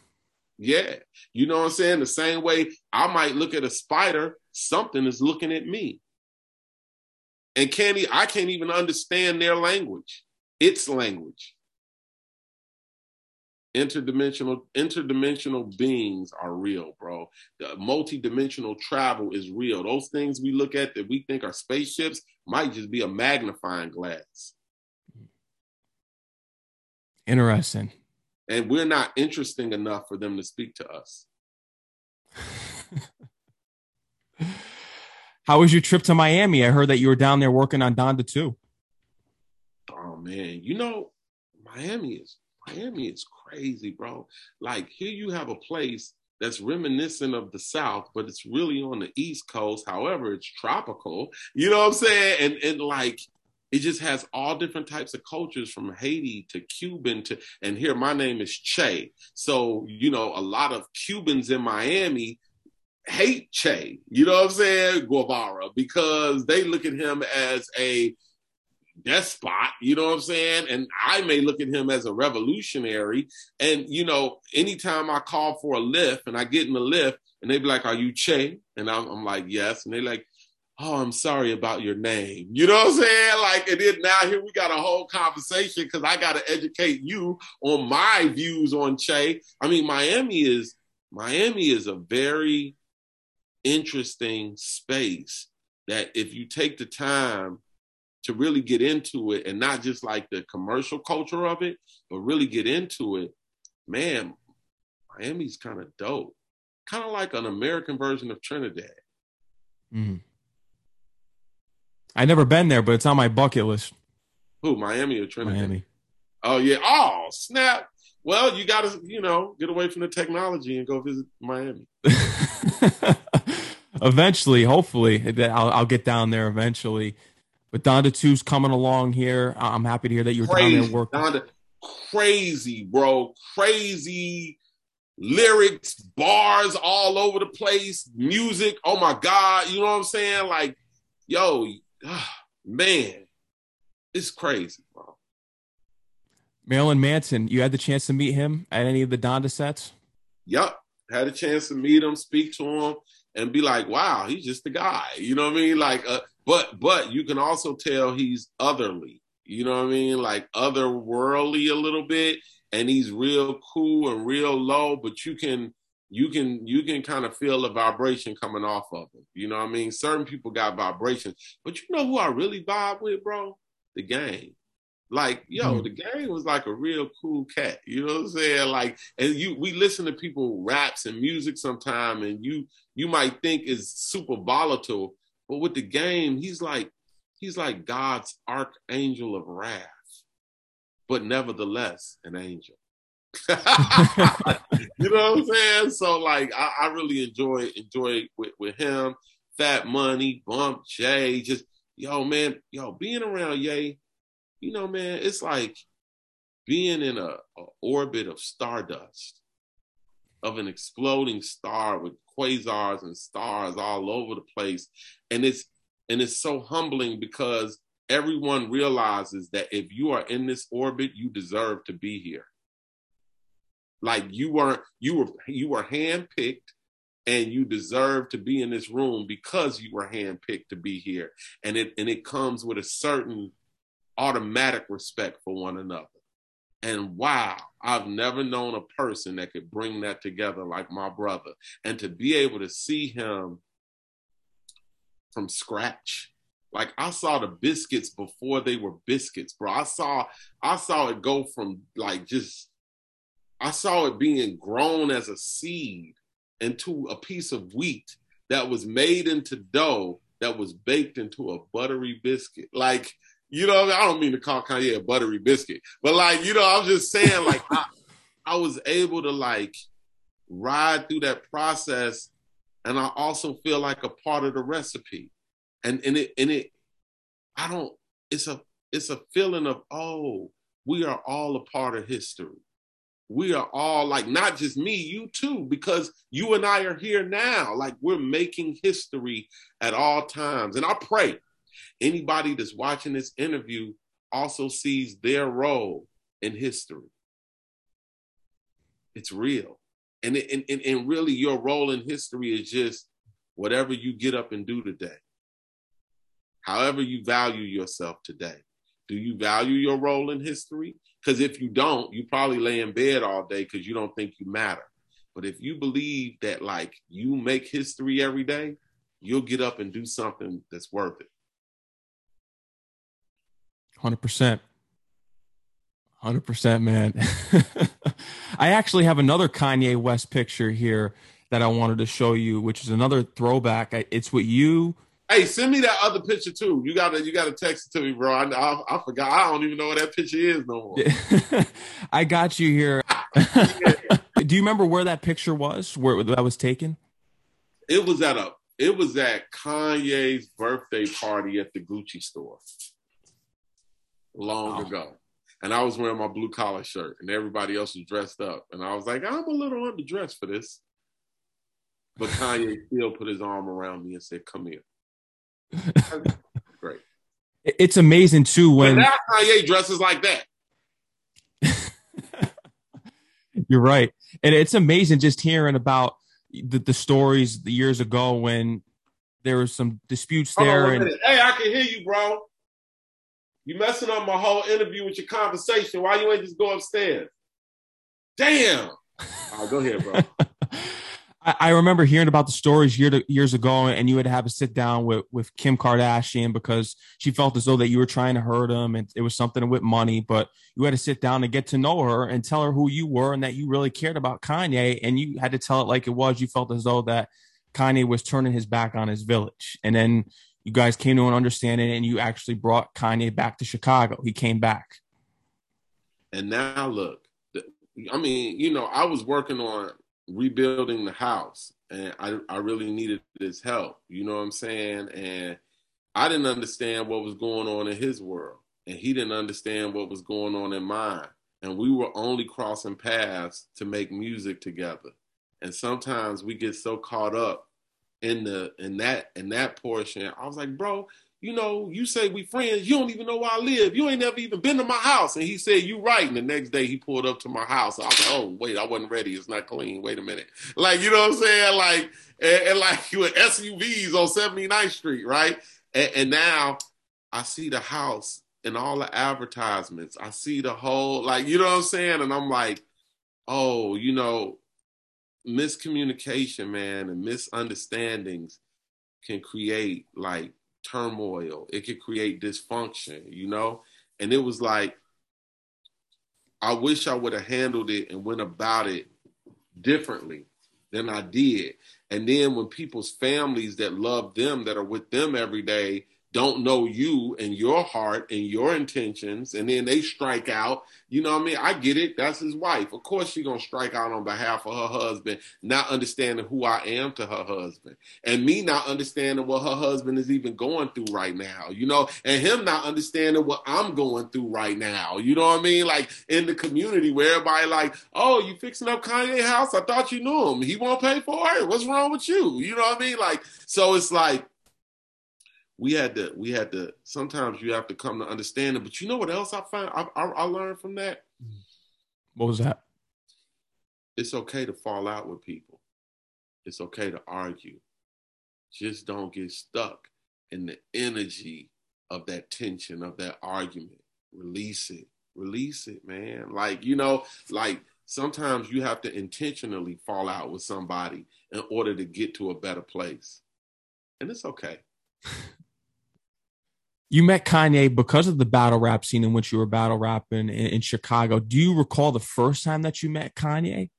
Yeah. You know what I'm saying? The same way I might look at a spider, something is looking at me and can't I can't even understand their language, its language. Interdimensional interdimensional beings are real bro. The multi-dimensional travel is real. Those things we look at that we think are spaceships might just be a magnifying glass. Interesting. And we're not interesting enough for them to speak to us. How was your trip to miami? I heard that you were down there working on donda 2 oh man. You know miami is Miami is crazy, bro. Like here you have a place that's reminiscent of the South, but it's really on the East Coast. However, it's tropical. You know what I'm saying? And and like it just has all different types of cultures from Haiti to Cuban to and here my name is Che. So, you know, a lot of Cubans in Miami hate Che, you know what I'm saying? Guevara, because they look at him as a despot, you know what I'm saying? And I may look at him as a revolutionary. And, you know, anytime I call for a lift and I get in the lift and they be like, Are you Che? And I'm, I'm like, Yes. And they like, Oh, I'm sorry about your name. You know what I'm saying? Like, and then now here we got a whole conversation because I got to educate you on my views on Che. I mean, Miami is Miami is a very interesting space that if you take the time to really get into it and not just like the commercial culture of it, but really get into it, man, Miami's kind of dope. Kind of like an American version of Trinidad. Mm. I've never been there, but it's on my bucket list. Who, Miami or Trinidad? Miami. Oh yeah. Oh snap. Well, you got to, you know, get away from the technology and go visit Miami. eventually, hopefully, I'll, I'll get down there eventually. But Donda 2's coming along here. I'm happy to hear that you're crazy, down there working. Donda, crazy, bro. Crazy lyrics, bars all over the place, music. Oh my God. You know what I'm saying? Like, yo, ah, man, it's crazy, bro. Marilyn Manson, you had the chance to meet him at any of the Donda sets? Yep. Had a chance to meet him, speak to him, and be like, wow, he's just a guy. You know what I mean? Like, uh, but but you can also tell he's otherly. You know what I mean? Like otherworldly a little bit, and he's real cool and real low. But you can you can you can kind of feel the vibration coming off of him. You know what I mean? Certain people got vibrations, but you know who I really vibe with, bro? The game. Like, yo, mm-hmm. the game was like a real cool cat. You know what I'm saying? Like, and you we listen to people raps and music sometime, and you you might think is super volatile, but with the game, he's like he's like God's archangel of wrath, but nevertheless an angel. you know what I'm saying? So like I, I really enjoy enjoy with, with him, Fat Money, Bump J, just yo man, yo being around Ye, you know man, it's like being in a, a orbit of stardust, of an exploding star with quasars and stars all over the place. And it's and it's so humbling because everyone realizes that if you are in this orbit, you deserve to be here. Like you were you were you were handpicked and you deserve to be in this room because you were handpicked to be here. And it and it comes with a certain automatic respect for one another. And wow, I've never known a person that could bring that together like my brother. And to be able to see him from scratch. Like I saw the biscuits before they were biscuits, bro. I saw I saw it go from like just I saw it being grown as a seed into a piece of wheat that was made into dough that was baked into a buttery biscuit. Like you know, I don't mean to call Kanye a buttery biscuit, but like, you know, I'm just saying, like, I, I was able to like ride through that process, and I also feel like a part of the recipe, and and it and it, I don't. It's a it's a feeling of oh, we are all a part of history. We are all like not just me, you too, because you and I are here now. Like we're making history at all times, and I pray Anybody that's watching this interview also sees their role in history. It's real. And, and, and really, your role in history is just whatever you get up and do today, however you value yourself today. Do you value your role in history? Because if you don't, you probably lay in bed all day because you don't think you matter. But if you believe that like you make history every day, you'll get up and do something that's worth it. 100%. 100%, man. I actually have another Kanye West picture here that I wanted to show you, which is another throwback. It's with you. Hey, send me that other picture too. You gotta, you gotta text it to me, bro. I, I, I forgot. I don't even know what that picture is no more. I got you here. Do you remember where that picture was? Where that was taken? It was at a. It was at Kanye's birthday party at the Gucci store long oh. ago and I was wearing my blue collar shirt, and everybody else was dressed up, and I was like, I'm a little underdressed for this. But Kanye still put his arm around me and said, "Come here." Great. It's amazing too when but now Kanye dresses like that. You're right, and it's amazing just hearing about the, the stories the years ago when there was some disputes there. And, hey, I can hear you, bro. You messing up my whole interview with your conversation. Why you ain't just go upstairs? Damn. All right, go ahead, bro. I remember hearing about the stories year to, years ago, and you had to have a sit down with, with Kim Kardashian because she felt as though that you were trying to hurt him, and it was something with money. But you had to sit down and get to know her and tell her who you were and that you really cared about Kanye, and you had to tell it like it was. You felt as though that Kanye was turning his back on his village, and then you guys came to an understanding and you actually brought Kanye back to Chicago. He came back. And now look, I mean, you know, I was working on rebuilding the house and I, I really needed his help. You know what I'm saying? And I didn't understand what was going on in his world. And he didn't understand what was going on in mine. And we were only crossing paths to make music together. And sometimes we get so caught up in the in that in that portion. I was like, bro, you know, you say we friends, you don't even know where I live. You ain't never even been to my house. And he said, You right. And the next day he pulled up to my house. I was like, Oh, wait, I wasn't ready. It's not clean. Wait a minute. Like, you know what I'm saying? Like, and, and like you with SUVs on 79th Street, right? And, and now I see the house and all the advertisements. I see the whole, like, you know what I'm saying? And I'm like, oh, you know, miscommunication, man, and misunderstandings can create like turmoil. It could create dysfunction, you know? And it was like, I wish I would have handled it and went about it differently than I did. And then when people's families that love them, that are with them every day, don't know you and your heart and your intentions, and then they strike out. You know what I mean? I get it. That's his wife. Of course, she's gonna strike out on behalf of her husband, not understanding who I am to her husband, and me not understanding what her husband is even going through right now. You know, and him not understanding what I'm going through right now. You know what I mean? Like in the community where everybody like, oh, you fixing up Kanye house? I thought you knew him. He won't pay for it. What's wrong with you? You know what I mean? Like, so it's like we had to we had to sometimes you have to come to understand it. But you know what else i find i, I, I learned from that? What was that? It's okay to fall out with people. It's okay to argue. Just don't get stuck in the energy of that tension of that argument. Release it. Release it man. Like you know like sometimes you have to intentionally fall out with somebody in order to get to a better place. And it's okay you met Kanye because of the battle rap scene in which you were battle rapping in, in Chicago. Do you recall the first time that you met Kanye?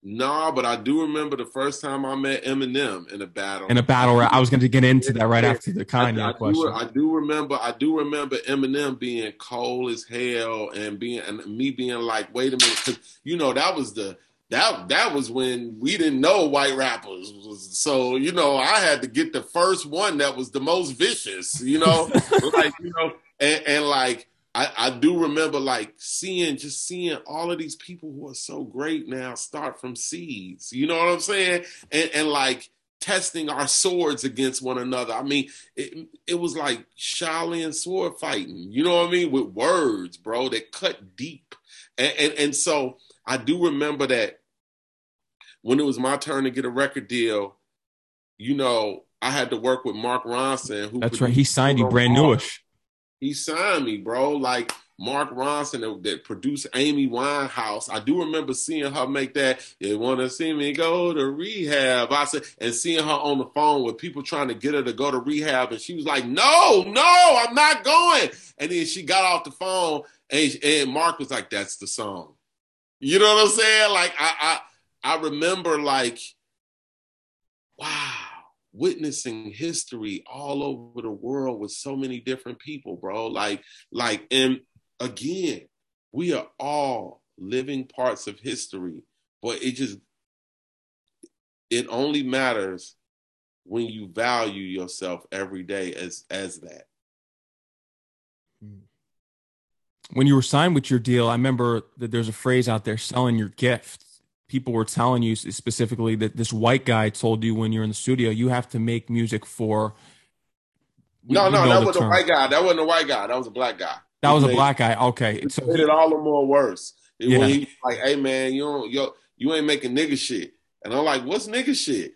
No, but I do remember the first time I met Eminem in a battle. In a battle rap, I was going to get into that right after the Kanye I, I question. Do, I do remember. I do remember Eminem being cold as hell and being and me being like, "Wait a minute," because you know that was the that that was when we didn't know white rappers. So you know, I had to get the first one that was the most vicious. You know, like you know, and, and like I, I, do remember like seeing just seeing all of these people who are so great now start from seeds. You know what I'm saying? And, and like testing our swords against one another. I mean, it, it was like Shaolin sword fighting. You know what I mean? With words, bro, that cut deep. and, and, and so I do remember that when it was my turn to get a record deal, you know, I had to work with Mark Ronson. Who That's right. He signed you brand newish. he signed me, bro. Like Mark Ronson that, that, produced Amy Winehouse. I do remember seeing her make that. You want to see me go to rehab? I said, and seeing her on the phone with people trying to get her to go to rehab, and she was like, "No, no, I'm not going." And then she got off the phone, and, and Mark was like, "That's the song." You know what I'm saying? Like I, I, I remember like, wow witnessing history all over the world with so many different people, bro. Like, like, and again, we are all living parts of history, but it just it only matters when you value yourself every day as as that. When you were signed with your deal, I remember that there's a phrase out there selling your gift. People were telling you specifically that this white guy told you when you're in the studio, you have to make music for. No, no, that wasn't a white guy. That wasn't a white guy. That was a black guy. That was a black guy. Okay, it so made it all the more worse. It, yeah. He, like, hey man, you don't, yo, you ain't making nigga shit, and I'm like, what's nigga shit?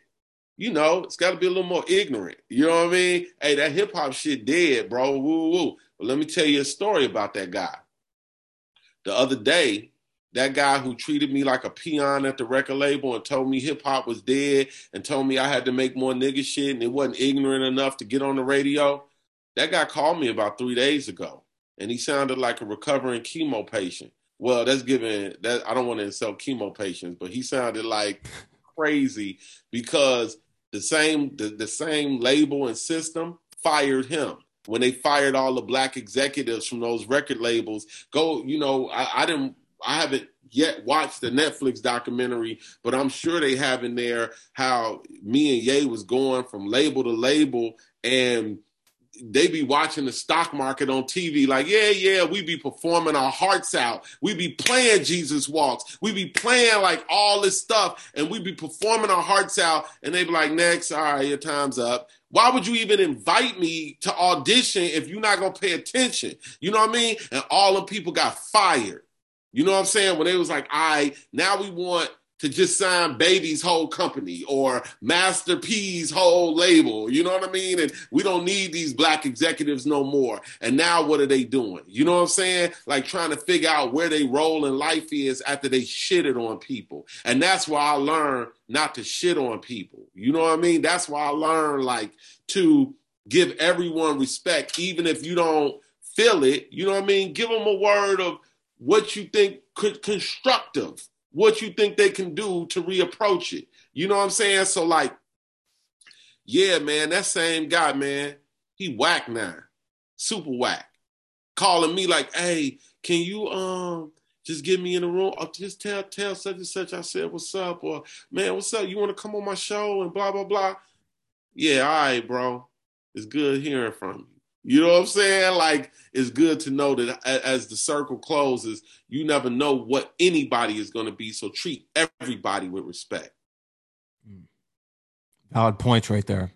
You know, it's got to be a little more ignorant. You know what I mean? Hey, that hip hop shit dead, bro. Woo woo. But let me tell you a story about that guy. The other day, that guy who treated me like a peon at the record label and told me hip hop was dead and told me I had to make more nigga shit and it wasn't ignorant enough to get on the radio. That guy called me about three days ago and he sounded like a recovering chemo patient. Well, that's giving that I don't want to insult chemo patients, but he sounded like crazy because the same the, the same label and system fired him when they fired all the black executives from those record labels. Go, you know, I, I didn't I haven't yet watched the Netflix documentary, but I'm sure they have in there how me and Ye was going from label to label and they be watching the stock market on TV, like, yeah, yeah, we be performing our hearts out. We be playing Jesus Walks. We be playing like all this stuff, and we be performing our hearts out. And they be like, next, all right, your time's up. Why would you even invite me to audition if you're not gonna pay attention? You know what I mean? And all the people got fired. You know what I'm saying? When they was like, I right, now we want to just sign Baby's whole company or Master P's whole label. You know what I mean? And we don't need these black executives no more. And now what are they doing? You know what I'm saying? Like trying to figure out where they role in life is after they shitted on people. And that's why I learned not to shit on people. You know what I mean? That's why I learned like to give everyone respect, even if you don't feel it. You know what I mean? Give them a word of what you think could constructive what you think they can do to reapproach it. You know what I'm saying? So like, yeah, man, that same guy, man, he whack now, super whack, calling me like, hey, can you um just get me in the room or just tell tell such and such I said what's up or man what's up you want to come on my show and blah blah blah. Yeah, all right, bro. It's good hearing from you. You know what I'm saying? Like it's good to know that as the circle closes, you never know what anybody is going to be. So treat everybody with respect. Hmm. Valid points right there.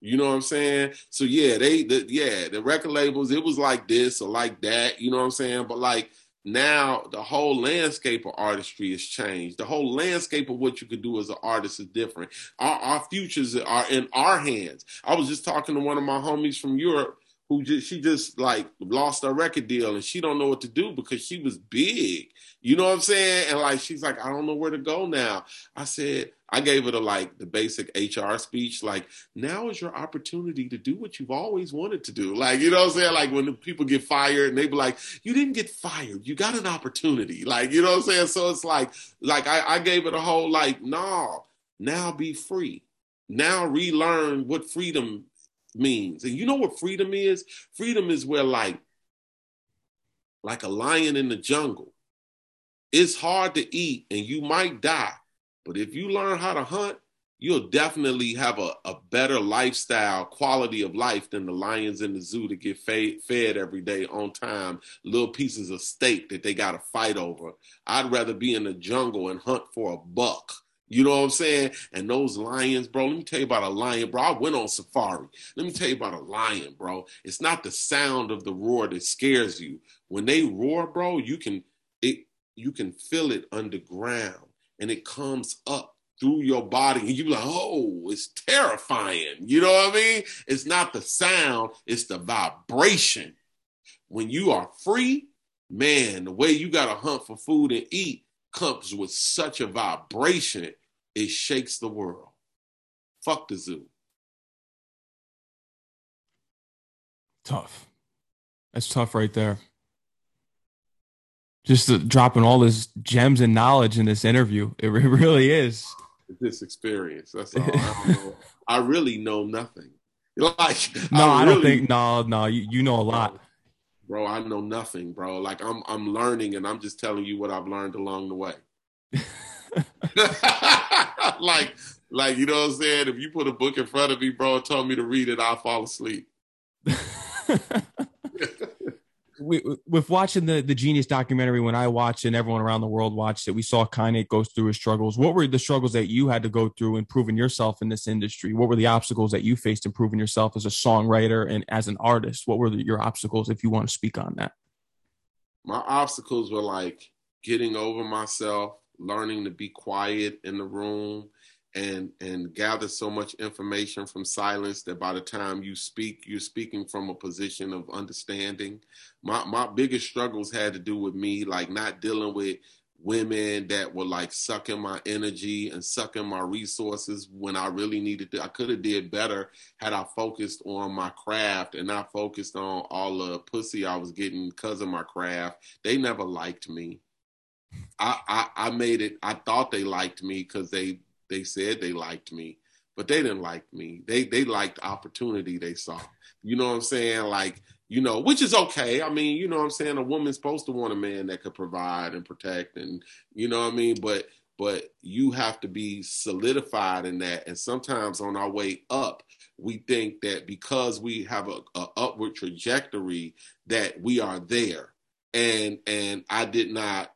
You know what I'm saying? So yeah, they the, yeah, the record labels, it was like this or like that, you know what I'm saying? But like now the whole landscape of artistry has changed. The whole landscape of what you can do as an artist is different. Our, our futures are in our hands. I was just talking to one of my homies from Europe who just she just like lost her record deal and she don't know what to do because she was big. You know what I'm saying? And like she's like, I don't know where to go now. I said, I gave it a like the basic HR speech, like now is your opportunity to do what you've always wanted to do. Like, you know what I'm saying? Like when people get fired and they be like, you didn't get fired, you got an opportunity. Like, you know what I'm saying? So it's like, like I, I gave it a whole like, nah, now be free. Now relearn what freedom means. And you know what freedom is? Freedom is where like like a lion in the jungle. It's hard to eat and you might die. But if you learn how to hunt, you'll definitely have a, a better lifestyle, quality of life than the lions in the zoo to get fed, fed every day on time, little pieces of steak that they got to fight over. I'd rather be in the jungle and hunt for a buck you know what I'm saying? And those lions, bro, let me tell you about a lion, bro. I went on safari. Let me tell you about a lion, bro. It's not the sound of the roar that scares you. When they roar, bro, you can it you can feel it underground and it comes up through your body and you be like, oh, it's terrifying. You know what I mean? It's not the sound, it's the vibration. when you are free, man, the way you got to hunt for food and eat comes with such a vibration, it shakes the world. Fuck the zoo. Tough. That's tough right there. Just uh, dropping all this gems and knowledge in this interview. It, it really is. This experience. That's all. I, I really know nothing. Like no, I, I don't think no, no. You you know a lot, bro. I know nothing, bro. Like I'm I'm learning, and I'm just telling you what I've learned along the way. like like you know what I'm saying. If you put a book in front of me, bro, and told me to read it, I'll fall asleep. with watching the the genius documentary when i watched and everyone around the world watched it we saw kanye goes through his struggles. What were the struggles that you had to go through in proving yourself in this industry? What were the obstacles that you faced in proving yourself as a songwriter and as an artist? What were the, your obstacles if you want to speak on that? My obstacles were like getting over myself learning to be quiet in the room and and gather so much information from silence that by the time you speak you're speaking from a position of understanding my my biggest struggles had to do with me like not dealing with women that were like sucking my energy and sucking my resources when I really needed to. I could have did better had I focused on my craft and not focused on all the pussy I was getting because of my craft. They never liked me. I, I, I made it. I thought they liked me because they they said they liked me, but they didn't like me. They they liked the opportunity they saw. You know what I'm saying? Like, you know, which is okay. I mean, you know what I'm saying? A woman's supposed to want a man that could provide and protect and you know what I mean? But but you have to be solidified in that. And sometimes on our way up, we think that because we have a, a upward trajectory that we are there. And and I did not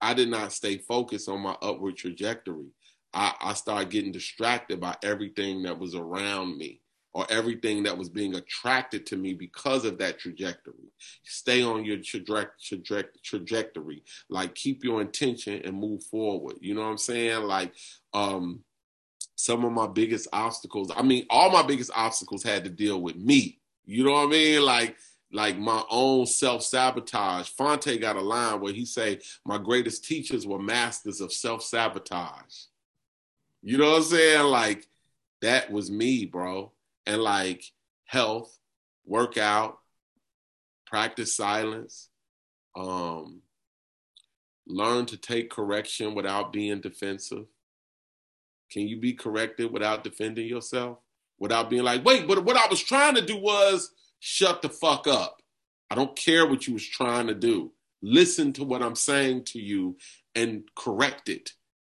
I did not stay focused on my upward trajectory. I, I started getting distracted by everything that was around me or everything that was being attracted to me because of that trajectory. Stay on your traje- traje- trajectory. Like keep your intention and move forward. You know what I'm saying? Like um some of my biggest obstacles, I mean, all my biggest obstacles had to deal with me. You know what I mean? Like like my own self-sabotage. Phonte got a line where he say, my greatest teachers were masters of self-sabotage. You know what I'm saying? Like that was me, bro. And like health, workout, practice silence, um, learn to take correction without being defensive. Can you be corrected without defending yourself? Without being like, wait, but what I was trying to do was shut the fuck up. I don't care what you was trying to do. Listen to what I'm saying to you and correct it.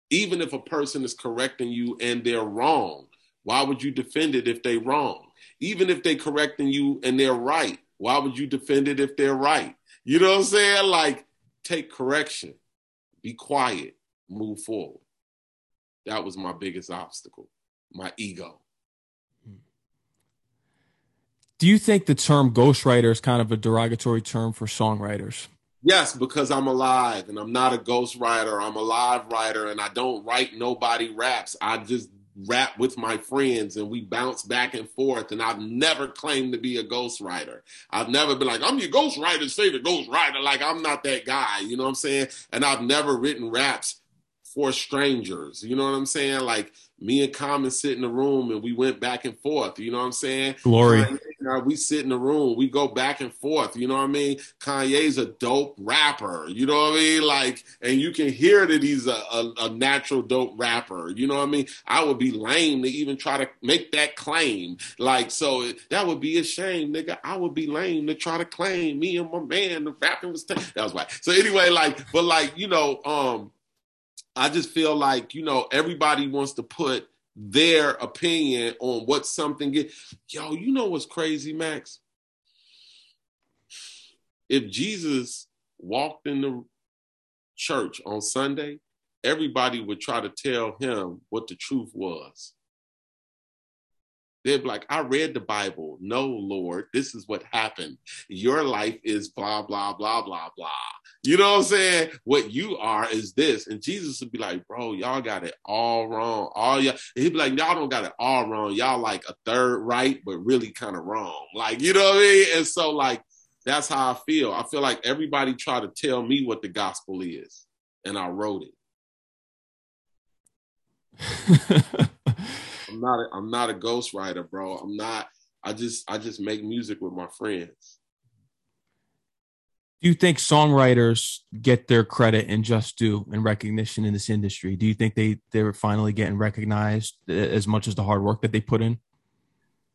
Even if a person is correcting you and they're wrong, why would you defend it if they're wrong? Even if they're correcting you and they're right, why would you defend it if they're right? You know what I'm saying? Like, take correction, be quiet, move forward. That was my biggest obstacle, my ego. Do you think the term ghostwriter is kind of a derogatory term for songwriters? Yes, because I'm alive and I'm not a ghostwriter. I'm a live writer and I don't write nobody raps. I just rap with my friends and we bounce back and forth. And I've never claimed to be a ghostwriter. I've never been like, I'm your ghostwriter's favorite ghostwriter. Like, I'm not that guy. You know what I'm saying? And I've never written raps for strangers. You know what I'm saying? Like, me and Common sit in the room and we went back and forth. You know what I'm saying? Glory. Kanye, we sit in the room, we go back and forth. You know what I mean? Kanye's a dope rapper. You know what I mean? Like, and you can hear that he's a, a, a natural dope rapper. You know what I mean? I would be lame to even try to make that claim. Like, so that would be a shame, nigga. I would be lame to try to claim me and my man the rapping was t- that was why. So anyway, like, but like, you know, um, I just feel like, you know, everybody wants to put their opinion on what something is. Yo, you know what's crazy, Max? If Jesus walked in the church on Sunday, everybody would try to tell him what the truth was. They'd be like, I read the Bible. No, Lord, this is what happened. Your life is blah, blah, blah, blah, blah. You know what I'm saying? What you are is this. And Jesus would be like, bro, y'all got it all wrong. All y'all, he'd be like, y'all don't got it all wrong. Y'all like a third right, but really kind of wrong. Like, you know what I mean? And so like, that's how I feel. I feel like everybody tried to tell me what the gospel is, and I wrote it. I'm not a, I'm not a ghostwriter, bro. I'm not I just I just make music with my friends. Do you think songwriters get their credit and just due and recognition in this industry? Do you think they they're finally getting recognized uh, as much as the hard work that they put in?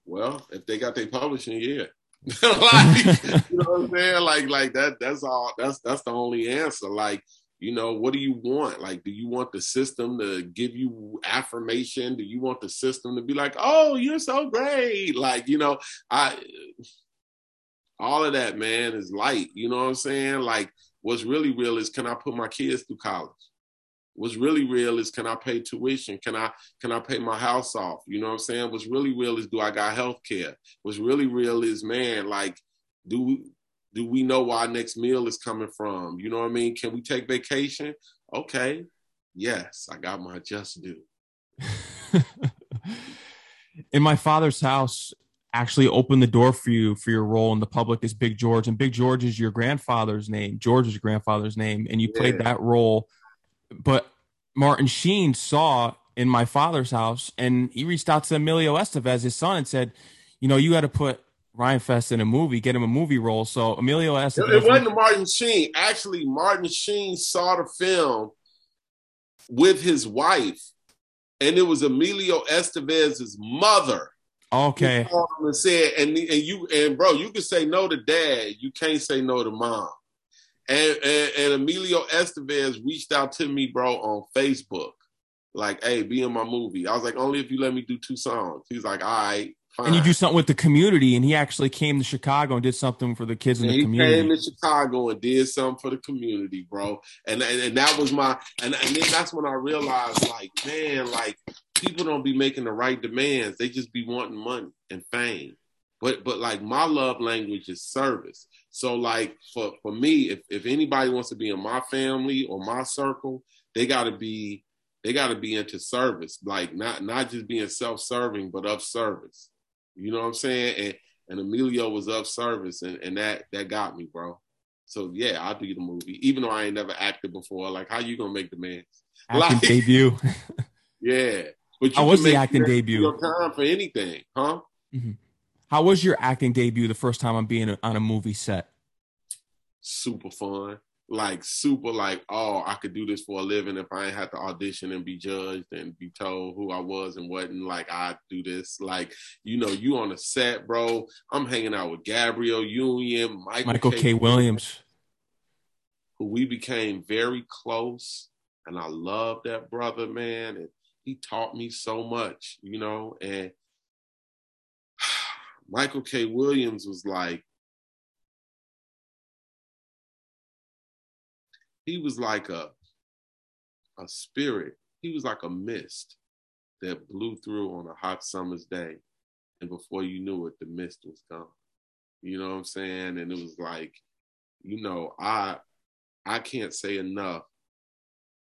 Well, if they got their publishing, yeah. like, you know what I'm saying? Like, like that. That's all. That's that's the only answer. Like, you know, what do you want? Like, do you want the system to give you affirmation? Do you want the system to be like, oh, you're so great? Like, you know, I all of that, man, is light. You know what I'm saying? Like, what's really real is can I put my kids through college? What's really real is can I pay tuition? Can I can I pay my house off? You know what I'm saying? What's really real is do I got health care? What's really real is man, like, do do we know where our next meal is coming from? You know what I mean? Can we take vacation? Okay. Yes, I got my just due. In my father's house, actually opened the door for you for your role in the public as Big George, and Big George is your grandfather's name. George's grandfather's name, and you played that role. But Martin Sheen saw in my father's house, and he reached out to Emilio Estevez, his son, and said, "You know, you got to put Rhymefest in a movie, get him a movie role." So Emilio Estevez. It wasn't Martin Sheen. Actually, Martin Sheen saw the film with his wife, and it was Emilio Estevez's mother Okay. And said, and and you and bro, you can say no to dad, you can't say no to mom. And, and, and Emilio Estevez reached out to me, bro, on Facebook, like, "Hey, be in my movie." I was like, "Only if you let me do two songs." He's like, "All right." Fine. And you do something with the community, and he actually came to Chicago and did something for the kids in the community. He came to Chicago and did something for the community, bro. And and, and that was my and, and then that's when I realized, like, man, like people don't be making the right demands. They just be wanting money and fame. But but like my love language is service. So like for for me, if if anybody wants to be in my family or my circle, they got to be they got to be into service. Like not not just being self serving, but of service. You know what I'm saying? And and Emilio was of service, and and that that got me, bro. So yeah, I'll do the movie, even though I ain't never acted before. Like, how you gonna make demands? Acting like, debut. yeah, but how was the acting debut? Your time for anything, huh? Mm-hmm. How was your acting debut the first time I'm being on a movie set? Super fun. Like super like, oh, I could do this for a living if I ain't had to audition and be judged and be told who I was and wasn't. Like I do this. Like, you know, you on a set, bro. I'm hanging out with Gabrielle Union, Michael, Michael K. K. Williams. Who we became very close. And I love that brother, man. And he taught me so much, you know, and Michael K. Williams was like, he was like a a spirit. He was like a mist that blew through on a hot summer's day. And before you knew it, the mist was gone. You know what I'm saying? And it was like, you know, I I can't say enough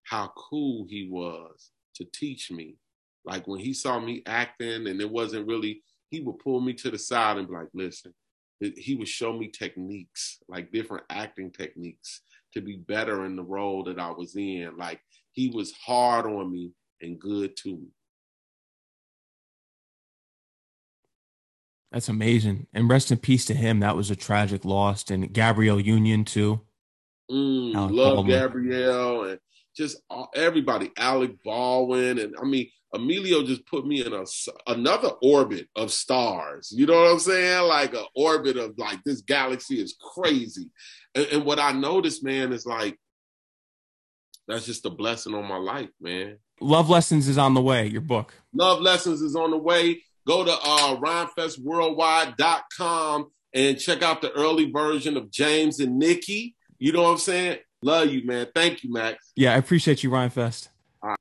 how cool he was to teach me. Like when he saw me acting and it wasn't really, he would pull me to the side and be like, listen, he would show me techniques, like different acting techniques to be better in the role that I was in. Like he was hard on me and good to me. That's amazing. And rest in peace to him. That was a tragic loss. And Gabrielle Union, too. Mm, love Gabrielle. And just everybody, Alec Baldwin, and I mean Emilio just put me in a another orbit of stars. You know what I'm saying? Like an orbit of like this galaxy is crazy. And, and what I noticed, man, is like that's just a blessing on my life, man. Love Lessons is on the way. Your book. Love Lessons is on the way. Go to uh, rhymefestworldwide.com and check out the early version of James and Nikki. You know what I'm saying? Love you, man. Thank you, Max. Yeah, I appreciate you, Rhymefest.